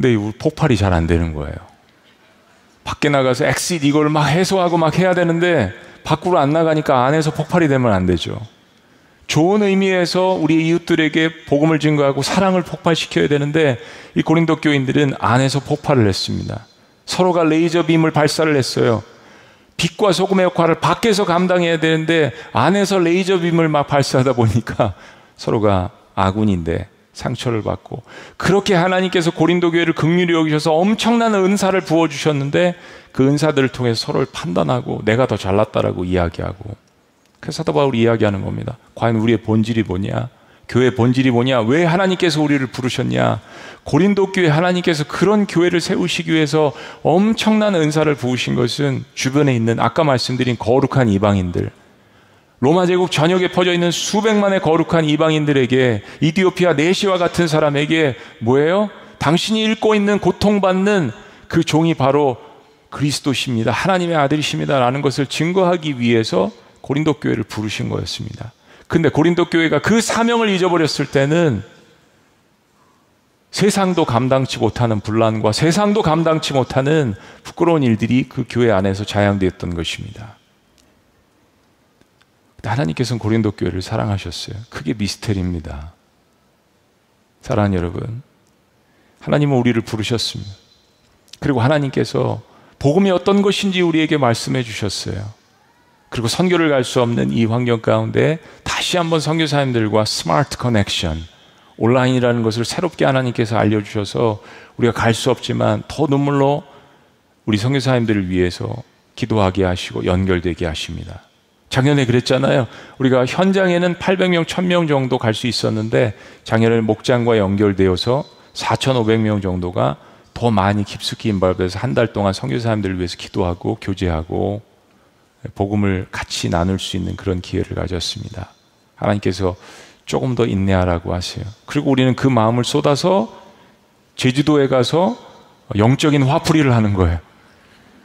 근데 폭발이 잘 안 되는 거예요. 밖에 나가서 exit 이걸 막 해소하고 막 해야 되는데 밖으로 안 나가니까 안에서 폭발이 되면 안 되죠. 좋은 의미에서 우리 이웃들에게 복음을 증거하고 사랑을 폭발시켜야 되는데 이 고린도 교인들은 안에서 폭발을 했습니다. 서로가 레이저 빔을 발사를 했어요. 빛과 소금의 역할을 밖에서 감당해야 되는데 안에서 레이저 빔을 막 발사하다 보니까 서로가 아군인데 상처를 받고 그렇게 하나님께서 고린도 교회를 극률히 여기셔서 엄청난 은사를 부어 주셨는데 그 은사들을 통해서 서로를 판단하고 내가 더 잘났다라고 이야기하고 그래서 사도 바울이 이야기하는 겁니다. 과연 우리의 본질이 뭐냐? 교회 본질이 뭐냐? 왜 하나님께서 우리를 부르셨냐? 고린도 교회 하나님께서 그런 교회를 세우시기 위해서 엄청난 은사를 부으신 것은 주변에 있는 아까 말씀드린 거룩한 이방인들 로마 제국 전역에 퍼져 있는 수백만의 거룩한 이방인들에게 이디오피아 네시와 같은 사람에게 뭐예요? 당신이 읽고 있는 고통받는 그 종이 바로 그리스도십니다. 하나님의 아들이십니다라는 것을 증거하기 위해서 고린도 교회를 부르신 거였습니다. 근데 고린도 교회가 그 사명을 잊어버렸을 때는 세상도 감당치 못하는 분란과 세상도 감당치 못하는 부끄러운 일들이 그 교회 안에서 자양되었던 것입니다. 하나님께서는 고린도 교회를 사랑하셨어요. 그게 미스테리입니다. 사랑하는 여러분, 하나님은 우리를 부르셨습니다. 그리고 하나님께서 복음이 어떤 것인지 우리에게 말씀해 주셨어요. 그리고 선교를 갈 수 없는 이 환경 가운데 다시 한번 선교사님들과 스마트 커넥션, 온라인이라는 것을 새롭게 하나님께서 알려주셔서 우리가 갈 수 없지만 더 눈물로 우리 선교사님들을 위해서 기도하게 하시고 연결되게 하십니다. 작년에 그랬잖아요. 우리가 현장에는 800명, 1000명 정도 갈 수 있었는데 작년에 목장과 연결되어서 4,500명 정도가 더 많이 깊숙이 인발돼서 한 달 동안 선교사님들을 위해서 기도하고 교제하고 복음을 같이 나눌 수 있는 그런 기회를 가졌습니다. 하나님께서 조금 더 인내하라고 하세요. 그리고 우리는 그 마음을 쏟아서 제주도에 가서 영적인 화풀이를 하는 거예요.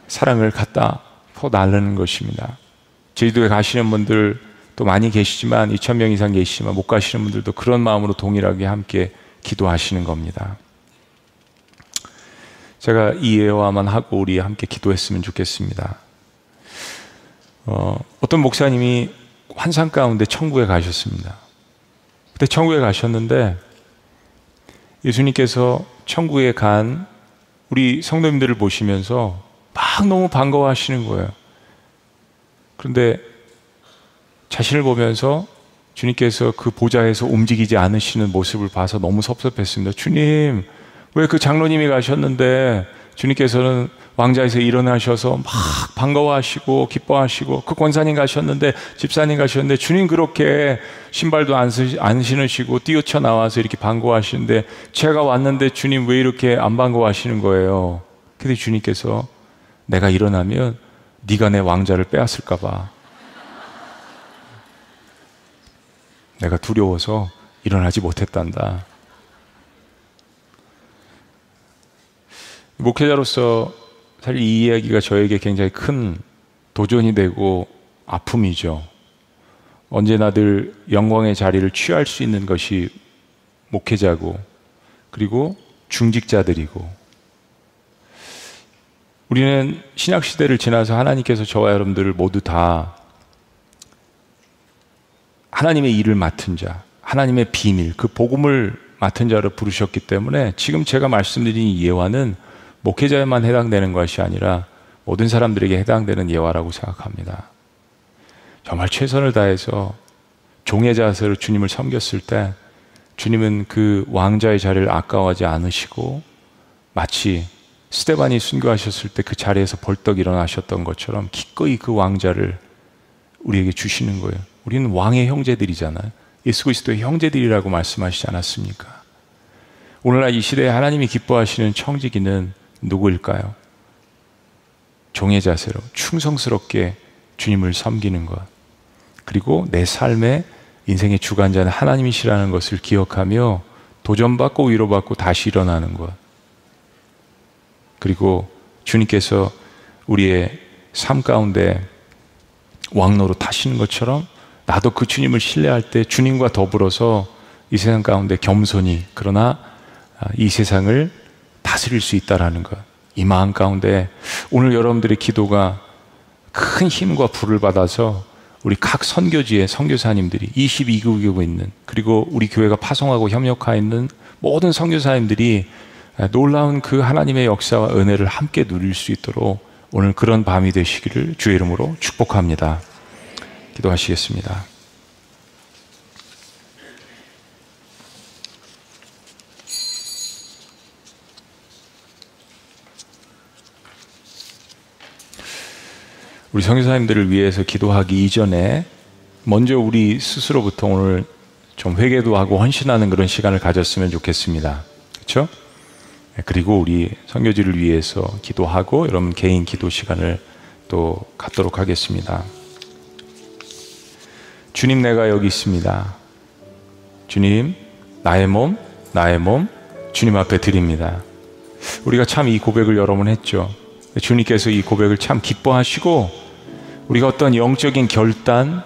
사랑을 갖다 퍼 날르는 것입니다. 제주도에 가시는 분들 또 많이 계시지만 2천 명 이상 계시지만 못 가시는 분들도 그런 마음으로 동일하게 함께 기도하시는 겁니다. 제가 이 예화만 하고 우리 함께 기도했으면 좋겠습니다. 어, 어떤 목사님이 환상 가운데 천국에 가셨습니다. 그때 천국에 가셨는데 예수님께서 천국에 간 우리 성도님들을 보시면서 막 너무 반가워하시는 거예요. 그런데 자신을 보면서 주님께서 그 보좌에서 움직이지 않으시는 모습을 봐서 너무 섭섭했습니다. 주님, 왜 그 장로님이 가셨는데 주님께서는 왕자에서 일어나셔서 막 반가워하시고 기뻐하시고 그 권사님 가셨는데 집사님 가셨는데 주님 그렇게 신발도 안, 쓰, 안 신으시고 뛰어쳐 나와서 이렇게 반가워하시는데 제가 왔는데 주님 왜 이렇게 안 반가워하시는 거예요? 근데 주님께서 내가 일어나면 네가 내 왕자를 빼앗을까 봐 내가 두려워서 일어나지 못했단다. 목회자로서 사실 이 이야기가 저에게 굉장히 큰 도전이 되고 아픔이죠. 언제나 늘 영광의 자리를 취할 수 있는 것이 목회자고 그리고 중직자들이고 우리는 신약 시대를 지나서 하나님께서 저와 여러분들을 모두 다 하나님의 일을 맡은 자, 하나님의 비밀, 그 복음을 맡은 자로 부르셨기 때문에 지금 제가 말씀드린 이 예화는 목회자에만 해당되는 것이 아니라 모든 사람들에게 해당되는 예화라고 생각합니다. 정말 최선을 다해서 종의 자세로 주님을 섬겼을 때 주님은 그 왕자의 자리를 아까워하지 않으시고 마치 스테반이 순교하셨을 때 그 자리에서 벌떡 일어나셨던 것처럼 기꺼이 그 왕자를 우리에게 주시는 거예요. 우리는 왕의 형제들이잖아요. 예수 그리스도의 형제들이라고 말씀하시지 않았습니까? 오늘날 이 시대에 하나님이 기뻐하시는 청지기는 누구일까요? 종의 자세로 충성스럽게 주님을 섬기는 것. 그리고 내 삶의 인생의 주관자는 하나님이시라는 것을 기억하며 도전받고 위로받고 다시 일어나는 것. 그리고 주님께서 우리의 삶 가운데 왕노로 타시는 것처럼 나도 그 주님을 신뢰할 때 주님과 더불어서 이 세상 가운데 겸손히 그러나 이 세상을 다스릴 수 있다라는 것. 이 마음 가운데 오늘 여러분들의 기도가 큰 힘과 불을 받아서 우리 각 선교지의 선교사님들이 22개국에 있는 그리고 우리 교회가 파송하고 협력하고 있는 모든 선교사님들이 놀라운 그 하나님의 역사와 은혜를 함께 누릴 수 있도록 오늘 그런 밤이 되시기를 주의 이름으로 축복합니다. 기도하시겠습니다. 우리 성교사님들을 위해서 기도하기 이전에 먼저 우리 스스로부터 오늘 좀 회개도 하고 헌신하는 그런 시간을 가졌으면 좋겠습니다. 그렇죠? 그리고 우리 성교지를 위해서 기도하고 여러분 개인 기도 시간을 또 갖도록 하겠습니다. 주님 내가 여기 있습니다. 주님 나의 몸 나의 몸 주님 앞에 드립니다. 우리가 참 이 고백을 여러 번 했죠. 주님께서 이 고백을 참 기뻐하시고 우리가 어떤 영적인 결단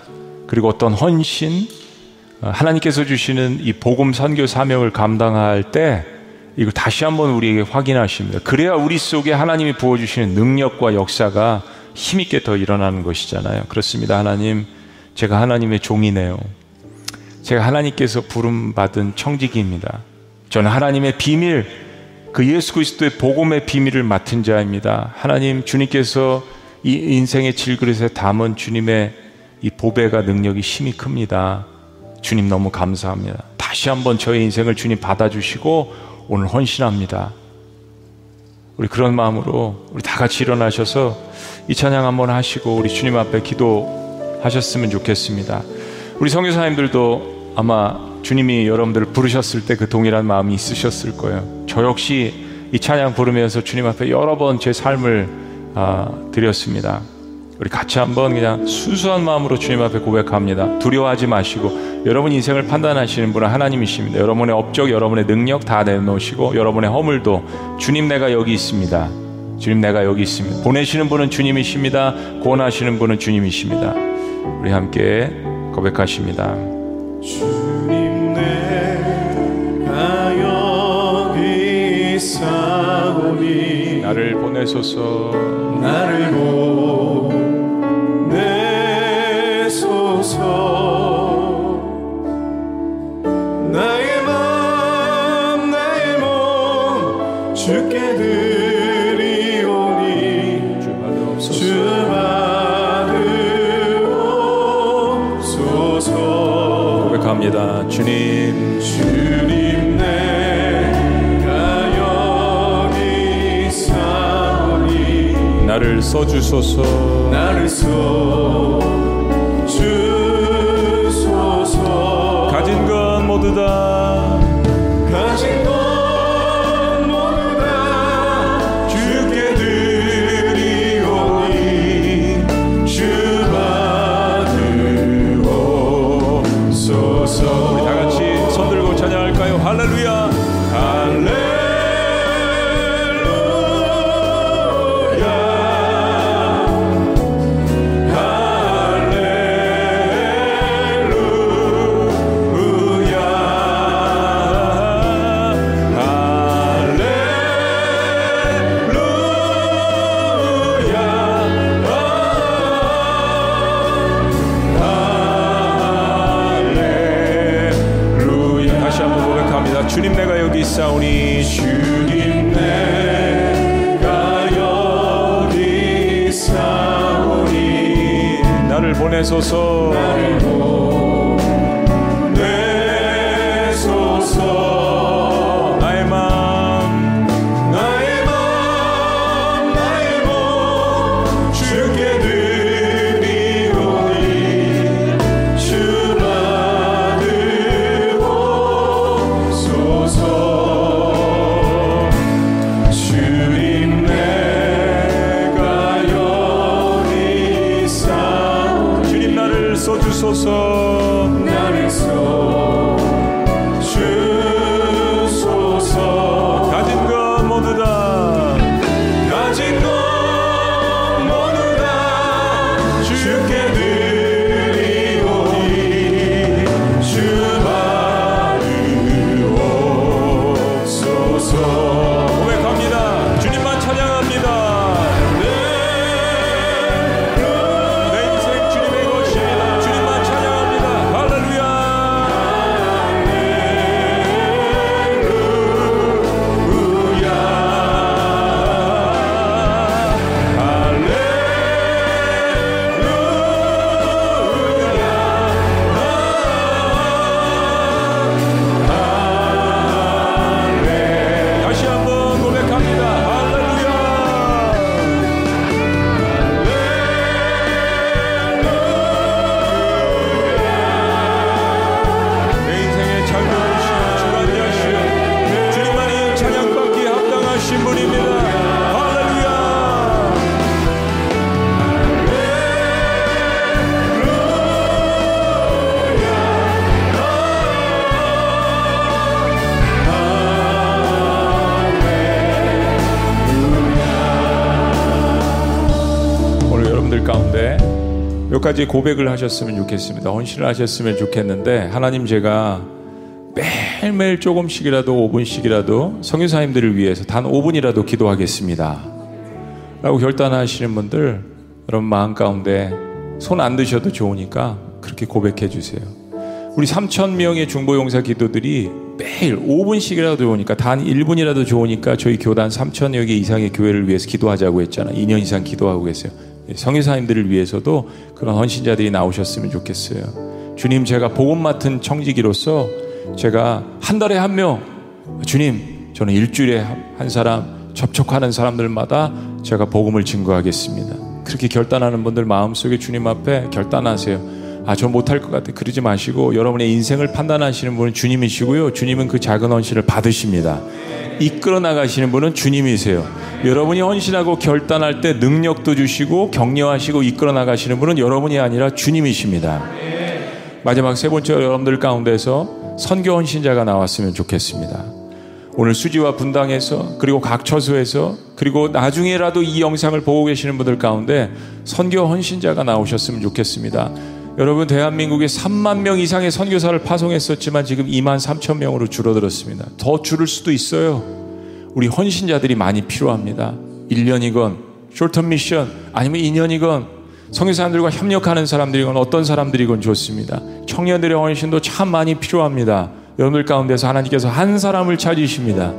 그리고 어떤 헌신 어, 하나님께서 주시는 이 복음 선교 사명을 감당할 때 이걸 다시 한번 우리에게 확인하십니다. 그래야 우리 속에 하나님이 부어주시는 능력과 역사가 힘있게 더 일어나는 것이잖아요. 그렇습니다. 하나님, 제가 하나님의 종이네요. 제가 하나님께서 부름받은 청지기입니다. 저는 하나님의 비밀, 그 예수 그리스도의 복음의 비밀을 맡은 자입니다. 하나님, 주님께서 이 인생의 질그릇에 담은 주님의 이 보배가 능력이 힘이 큽니다. 주님 너무 감사합니다. 다시 한번 저의 인생을 주님 받아주시고 오늘 헌신합니다. 우리 그런 마음으로 우리 다 같이 일어나셔서 이 찬양 한번 하시고 우리 주님 앞에 기도하셨으면 좋겠습니다. 우리 성교사님들도 아마 주님이 여러분들을 부르셨을 때 그 동일한 마음이 있으셨을 거예요. 저 역시 이 찬양 부르면서 주님 앞에 여러 번 제 삶을 아, 드렸습니다. 우리 같이 한번 그냥 순수한 마음으로 주님 앞에 고백합니다. 두려워하지 마시고 여러분 인생을 판단하시는 분은 하나님이십니다. 여러분의 업적, 여러분의 능력 다 내놓으시고 여러분의 허물도 주님 내가 여기 있습니다. 주님 내가 여기 있습니다. 보내시는 분은 주님이십니다. 구원하시는 분은 주님이십니다. 우리 함께 고백하십니다. 주님 내가 여기 있사오니 나를 보내소서 나를 보내소서 써주소서. 나를 써주소서. 가진 건 모두 다 나를 보내소서 가지 고백을 하셨으면 좋겠습니다. 헌신을 하셨으면 좋겠는데 하나님 제가 매일매일 조금씩이라도 5분씩이라도 성유사님들을 위해서 단 5분이라도 기도하겠습니다. 라고 결단하시는 분들 여러분 마음 가운데 손 안 드셔도 좋으니까 그렇게 고백해 주세요. 우리 3천 명의 중보용사 기도들이 매일 5분씩이라도 좋으니까 단 1분이라도 좋으니까 저희 교단 3천여 개 이상의 교회를 위해서 기도하자고 했잖아. 2년 이상 기도하고 계세요. 성유사님들을 위해서도 그런 헌신자들이 나오셨으면 좋겠어요. 주님, 제가 복음 맡은 청지기로서 제가 한 달에 한 명, 주님, 저는 일주일에 한 사람, 접촉하는 사람들마다 제가 복음을 증거하겠습니다. 그렇게 결단하는 분들 마음속에 주님 앞에 결단하세요. 아, 저 못할 것 같아. 그러지 마시고 여러분의 인생을 판단하시는 분은 주님이시고요. 주님은 그 작은 헌신을 받으십니다. 이끌어 나가시는 분은 주님이세요. 여러분이 헌신하고 결단할 때 능력도 주시고 격려하시고 이끌어 나가시는 분은 여러분이 아니라 주님이십니다. 마지막 세 번째 여러분들 가운데서 선교 헌신자가 나왔으면 좋겠습니다. 오늘 수지와 분당에서 그리고 각 처소에서 그리고 나중에라도 이 영상을 보고 계시는 분들 가운데 선교 헌신자가 나오셨으면 좋겠습니다. 여러분 대한민국에 3만 명 이상의 선교사를 파송했었지만 지금 2만 3천 명으로 줄어들었습니다. 더 줄을 수도 있어요. 우리 헌신자들이 많이 필요합니다. 1년이건 쇼터 미션 아니면 2년이건 성교사님들과 협력하는 사람들이건 어떤 사람들이건 좋습니다. 청년들의 헌신도 참 많이 필요합니다. 여러분들 가운데서 하나님께서 한 사람을 찾으십니다.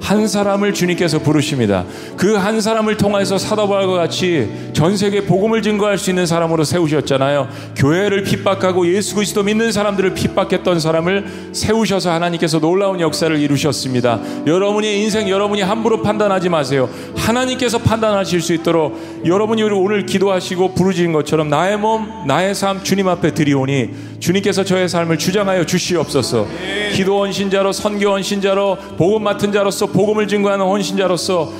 한 사람을 주님께서 부르십니다. 그 한 사람을 통해서 사도바울과 같이 전 세계 복음을 증거할 수 있는 사람으로 세우셨잖아요. 교회를 핍박하고 예수 그리스도 믿는 사람들을 핍박했던 사람을 세우셔서 하나님께서 놀라운 역사를 이루셨습니다. 여러분의 인생 여러분이 함부로 판단하지 마세요. 하나님께서 판단하실 수 있도록 여러분이 오늘 기도하시고 부르짖은 것처럼 나의 몸, 나의 삶 주님 앞에 드리오니 주님께서 저의 삶을 주장하여 주시옵소서. 기도 원신자로 선교 원신자로 복음 맡은 자로서 복음을 증거하는 헌신자로서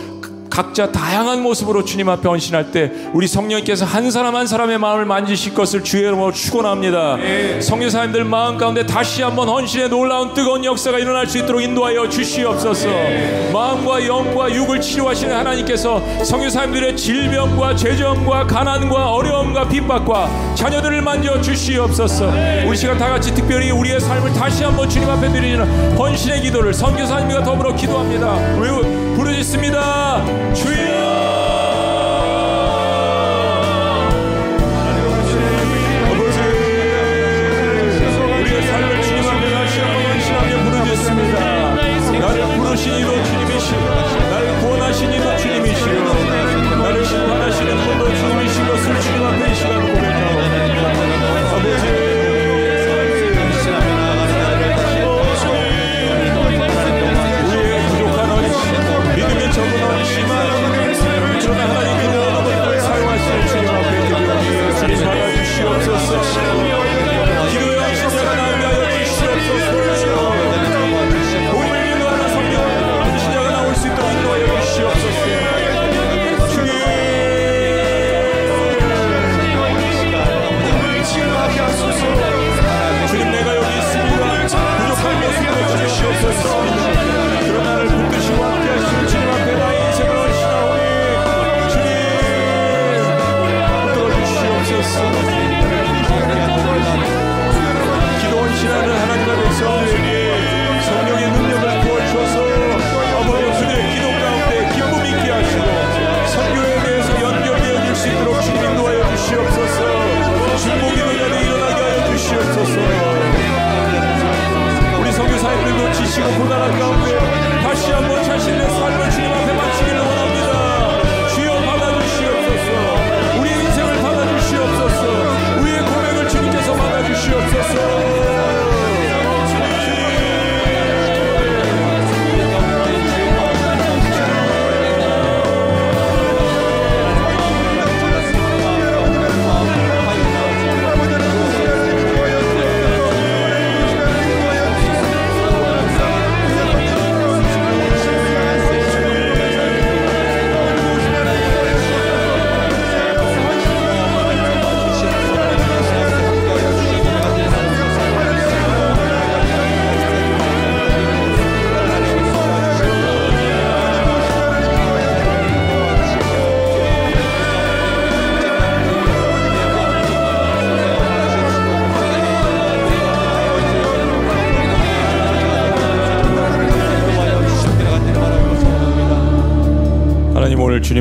각자 다양한 모습으로 주님 앞에 헌신할 때 우리 성령께서 한 사람 한 사람의 마음을 만지실 것을 주의 이름으로 축원합니다. 네. 성교사님들 마음 가운데 다시 한번 헌신의 놀라운 뜨거운 역사가 일어날 수 있도록 인도하여 주시옵소서. 네. 마음과 영과 육을 치료하시는 하나님께서 성교사님들의 질병과 죄정과 가난과 어려움과 핍박과 자녀들을 만져 주시옵소서. 네. 우리 시간 다 같이 특별히 우리의 삶을 다시 한번 주님 앞에 드리는 헌신의 기도를 성교사님과 더불어 기도합니다. 부르짖습니다. 주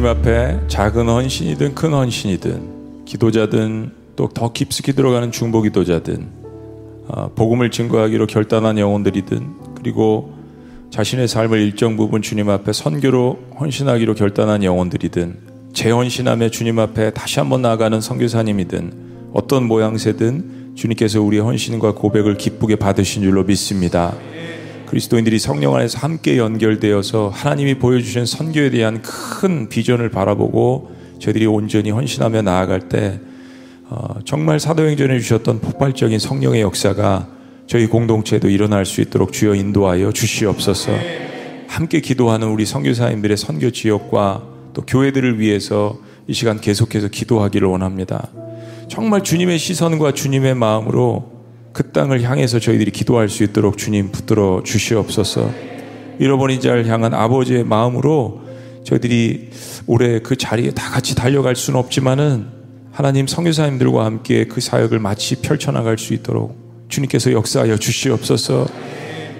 앞에 작은 헌신이든 큰 헌신이든 기도자든 또 더 깊숙이 들어가는 중보 기도자든 어, 복음을 증거하기로 결단한 영혼들이든 그리고 자신의 삶을 일정 부분 주님 앞에 선교로 헌신하기로 결단한 영혼들이든 재헌신함에 주님 앞에 다시 한번 나아가는 선교사님이든 어떤 모양새든 주님께서 우리의 헌신과 고백을 기쁘게 받으신 줄로 믿습니다. 그리스도인들이 성령 안에서 함께 연결되어서 하나님이 보여주신 선교에 대한 큰 비전을 바라보고 저희들이 온전히 헌신하며 나아갈 때 어, 정말 사도행전에 주셨던 폭발적인 성령의 역사가 저희 공동체에도 일어날 수 있도록 주여 인도하여 주시옵소서. 함께 기도하는 우리 선교사님들의 선교 지역과 또 교회들을 위해서 이 시간 계속해서 기도하기를 원합니다. 정말 주님의 시선과 주님의 마음으로 그 땅을 향해서 저희들이 기도할 수 있도록 주님 붙들어 주시옵소서. 잃어버린 자를 향한 아버지의 마음으로 저희들이 올해 그 자리에 다 같이 달려갈 수는 없지만은 하나님 성교사님들과 함께 그 사역을 마치 펼쳐나갈 수 있도록 주님께서 역사하여 주시옵소서.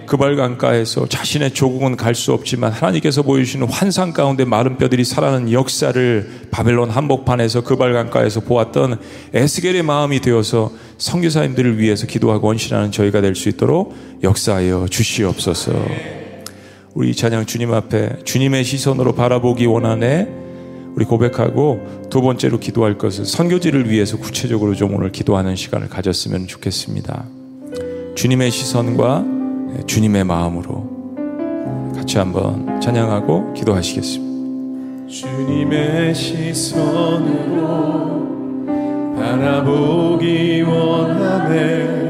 그발 강가에서 자신의 조국은 갈 수 없지만 하나님께서 보여주시는 환상 가운데 마른 뼈들이 살아나는 역사를 바벨론 한복판에서 그발 강가에서 보았던 에스겔의 마음이 되어서 성교사님들을 위해서 기도하고 원신하는 저희가 될 수 있도록 역사하여 주시옵소서. 우리 찬양 주님 앞에 주님의 시선으로 바라보기 원하네 우리 고백하고 두 번째로 기도할 것은 선교지를 위해서 구체적으로 좀 오늘 기도하는 시간을 가졌으면 좋겠습니다. 주님의 시선과 주님의 마음으로 같이 한번 찬양하고 기도하시겠습니다. 주님의 시선으로 바라보기 원하네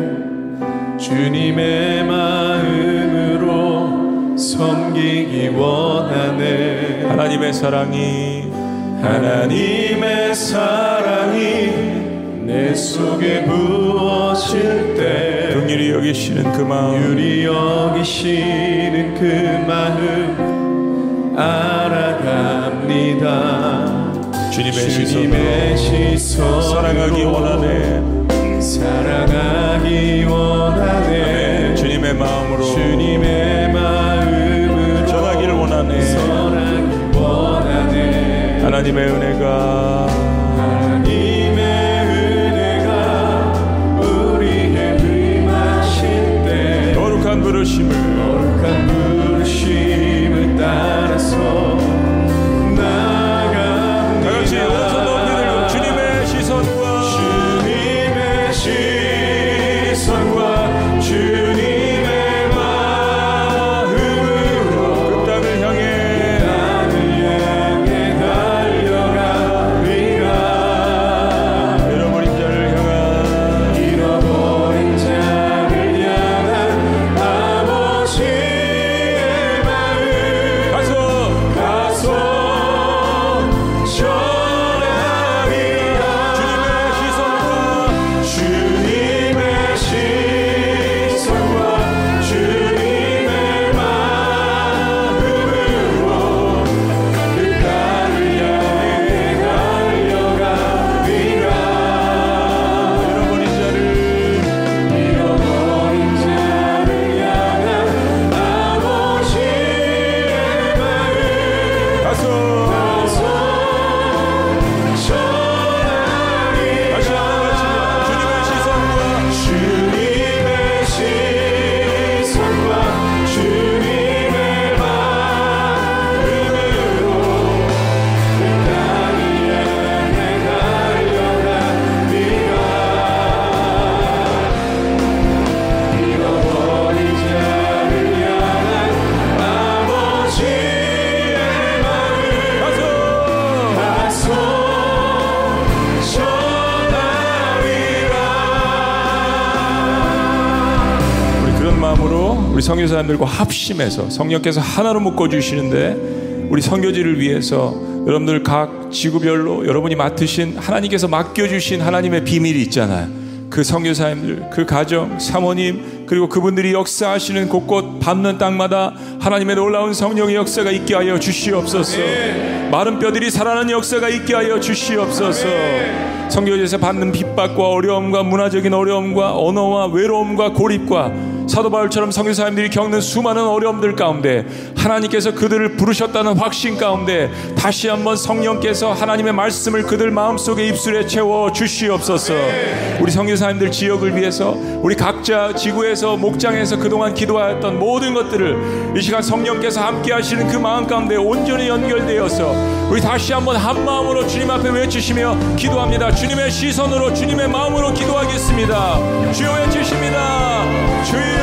주님의 마음으로 섬기기 원하네 하나님의 사랑이 하나님의 사랑이 내 속에 부어질 때 긍휼히 여기시는 그 마음. 긍휼히 여기시는 그 마음 알아갑니다. 주님의, 주님의 시선 사랑하기 원하네. 사랑하기 원하네. 주님의 마음으로 주님의 마음으로 전하기를 원하네. 전하기 원하네. 하나님의 은혜가 부 우리 선교사님들과 합심해서 성령께서 하나로 묶어 주시는데 우리 선교지를 위해서 여러분들 각 지구별로 여러분이 맡으신 하나님께서 맡겨 주신 하나님의 비밀이 있잖아요. 그 선교사님들, 그 가정, 사모님, 그리고 그분들이 역사하시는 곳곳 밟는 땅마다 하나님의 놀라운 성령의 역사가 있게 하여 주시옵소서. 마른 뼈들이 살아나는 역사가 있게 하여 주시옵소서. 성교제에서 받는 핍박과 어려움과 문화적인 어려움과 언어와 외로움과 고립과 사도 바울처럼 성교사님들이 겪는 수많은 어려움들 가운데 하나님께서 그들을 부르셨다는 확신 가운데 다시 한번 성령께서 하나님의 말씀을 그들 마음속에 입술에 채워 주시옵소서. 우리 성교사님들 지역을 위해서 우리 각자 지구에서 목장에서 그동안 기도하였던 모든 것들을 이 시간 성령께서 함께 하시는 그 마음 가운데 온전히 연결되어서 우리 다시 한번 한 마음으로 주님 앞에 외치시며 기도합니다. 주님의 시선으로 주님의 마음으로 기도하겠습니다. 주여 외치십니다. 주여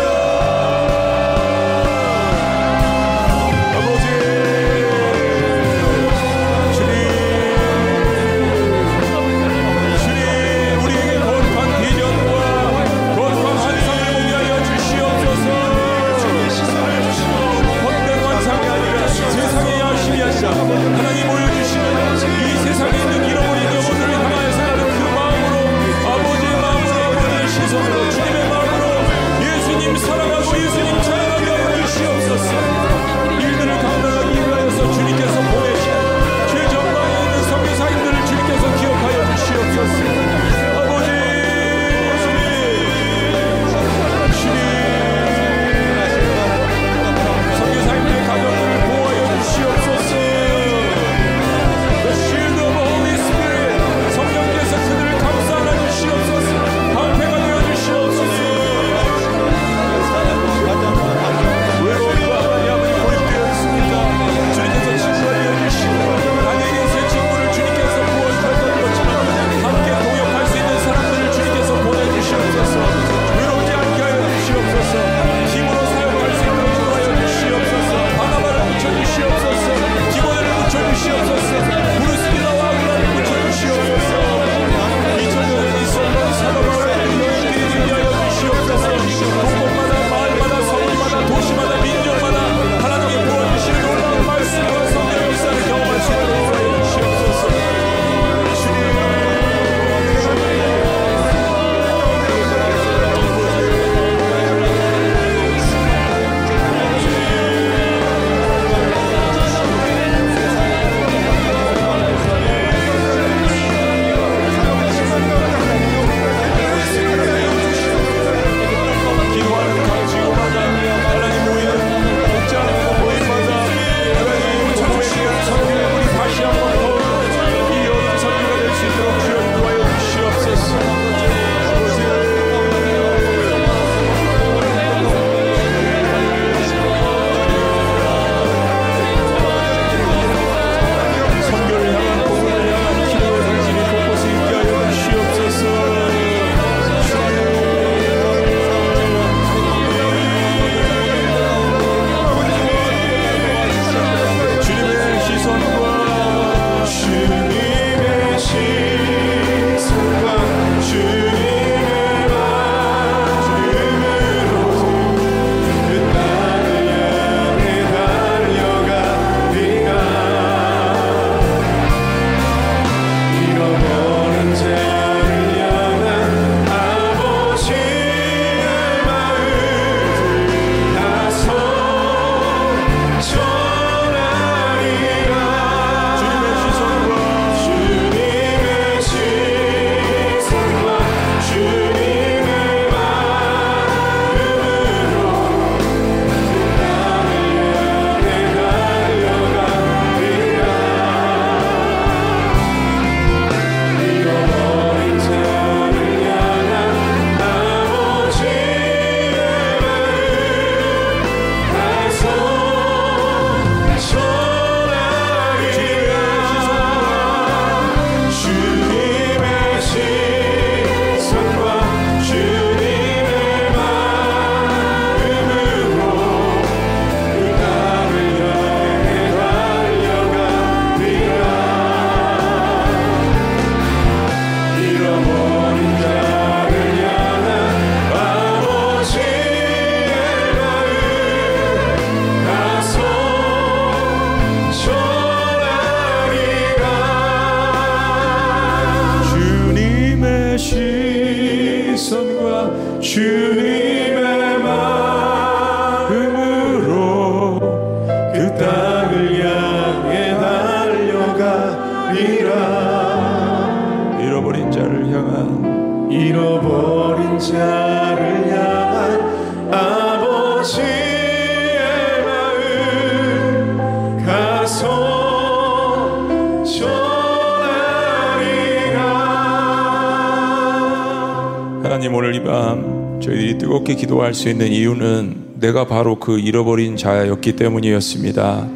하나님 오늘 이 밤 저희들이 뜨겁게 기도할 수 있는 이유는 내가 바로 그 잃어버린 자였기 때문이었습니다.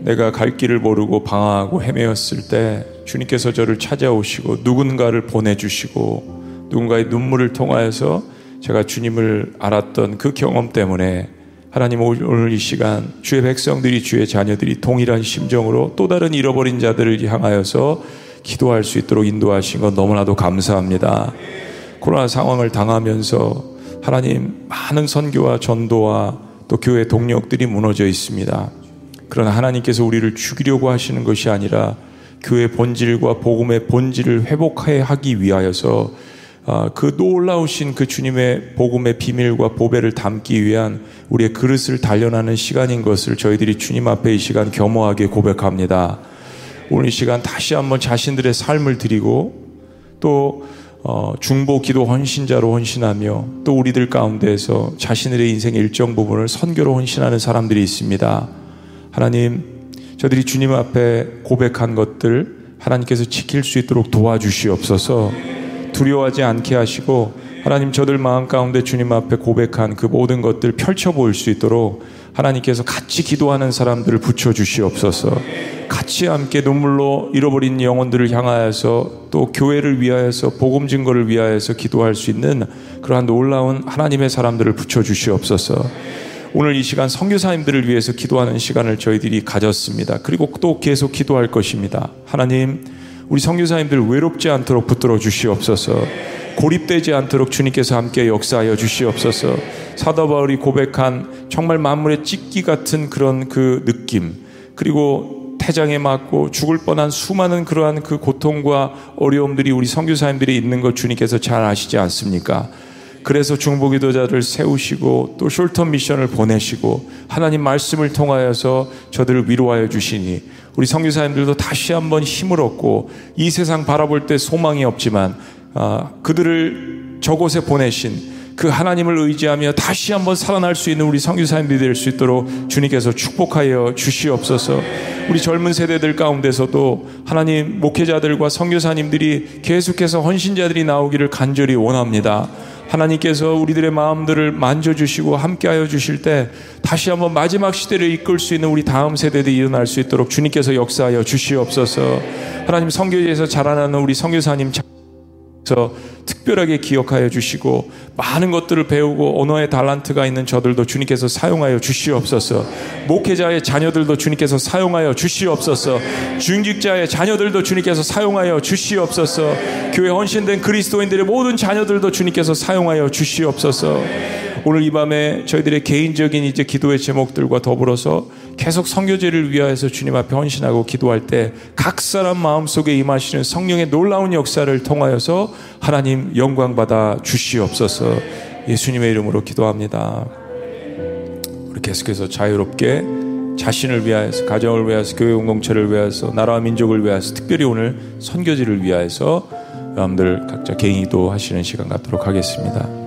내가 갈 길을 모르고 방황하고 헤매었을 때 주님께서 저를 찾아오시고 누군가를 보내주시고 누군가의 눈물을 통하여서 제가 주님을 알았던 그 경험 때문에 하나님 오늘 이 시간 주의 백성들이 주의 자녀들이 동일한 심정으로 또 다른 잃어버린 자들을 향하여서 기도할 수 있도록 인도하신 것 너무나도 감사합니다. 코로나 상황을 당하면서 하나님 많은 선교와 전도와 또 교회 동력들이 무너져 있습니다. 그러나 하나님께서 우리를 죽이려고 하시는 것이 아니라 교회 본질과 복음의 본질을 회복하기 위하여서 아, 그 놀라우신 그 주님의 복음의 비밀과 보배를 담기 위한 우리의 그릇을 단련하는 시간인 것을 저희들이 주님 앞에 이 시간 겸허하게 고백합니다. 오늘 이 시간 다시 한번 자신들의 삶을 드리고 또 어, 중보 기도 헌신자로 헌신하며 또 우리들 가운데에서 자신들의 인생의 일정 부분을 선교로 헌신하는 사람들이 있습니다. 하나님, 저들이 주님 앞에 고백한 것들 하나님께서 지킬 수 있도록 도와주시옵소서 두려워하지 않게 하시고 하나님 저들 마음 가운데 주님 앞에 고백한 그 모든 것들 펼쳐 보일 수 있도록 하나님께서 같이 기도하는 사람들을 붙여 주시옵소서. 같이 함께 눈물로 잃어버린 영혼들을 향하여서 또 교회를 위하여서 복음 증거를 위하여서 기도할 수 있는 그러한 놀라운 하나님의 사람들을 붙여 주시옵소서. 오늘 이 시간 선교사님들을 위해서 기도하는 시간을 저희들이 가졌습니다. 그리고 또 계속 기도할 것입니다. 하나님, 우리 선교사님들 외롭지 않도록 붙들어 주시옵소서. 고립되지 않도록 주님께서 함께 역사하여 주시옵소서. 사도 바울이 고백한 정말 만물의 찢기 같은 그런 그 느낌 그리고 태장에 맞고 죽을 뻔한 수많은 그러한 그 고통과 어려움들이 우리 선교사님들이 있는 것 주님께서 잘 아시지 않습니까? 그래서 중보기도자를 세우시고 또 숄터 미션을 보내시고 하나님 말씀을 통하여서 저들을 위로하여 주시니 우리 성교사님들도 다시 한번 힘을 얻고 이 세상 바라볼 때 소망이 없지만 아, 그들을 저곳에 보내신 그 하나님을 의지하며 다시 한번 살아날 수 있는 우리 성교사님들이 될 수 있도록 주님께서 축복하여 주시옵소서. 우리 젊은 세대들 가운데서도 하나님 목회자들과 성교사님들이 계속해서 헌신자들이 나오기를 간절히 원합니다. 하나님께서 우리들의 마음들을 만져주시고 함께하여 주실 때 다시 한번 마지막 시대를 이끌 수 있는 우리 다음 세대들이 일어날 수 있도록 주님께서 역사하여 주시옵소서. 하나님 성교에서 자라나는 우리 성교사님 그래서 특별하게 기억하여 주시고 많은 것들을 배우고 언어의 달란트가 있는 저들도 주님께서 사용하여 주시옵소서. 목회자의 자녀들도 주님께서 사용하여 주시옵소서. 중직자의 자녀들도 주님께서 사용하여 주시옵소서. 교회 헌신된 그리스도인들의 모든 자녀들도 주님께서 사용하여 주시옵소서. 오늘 이 밤에 저희들의 개인적인 이제 기도의 제목들과 더불어서 계속 성교제를 위하여서 주님 앞에 헌신하고 기도할 때 각 사람 마음속에 임하시는 성령의 놀라운 역사를 통하여서 하나님 영광 받아 주시옵소서. 예수님의 이름으로 기도합니다. 우리 계속해서 자유롭게 자신을 위하여서 가정을 위하여서 교회 공동체를 위하여서 나라와 민족을 위하여서 특별히 오늘 선교지를 위하여서 여러분들 각자 개인 기도 하시는 시간 갖도록 하겠습니다.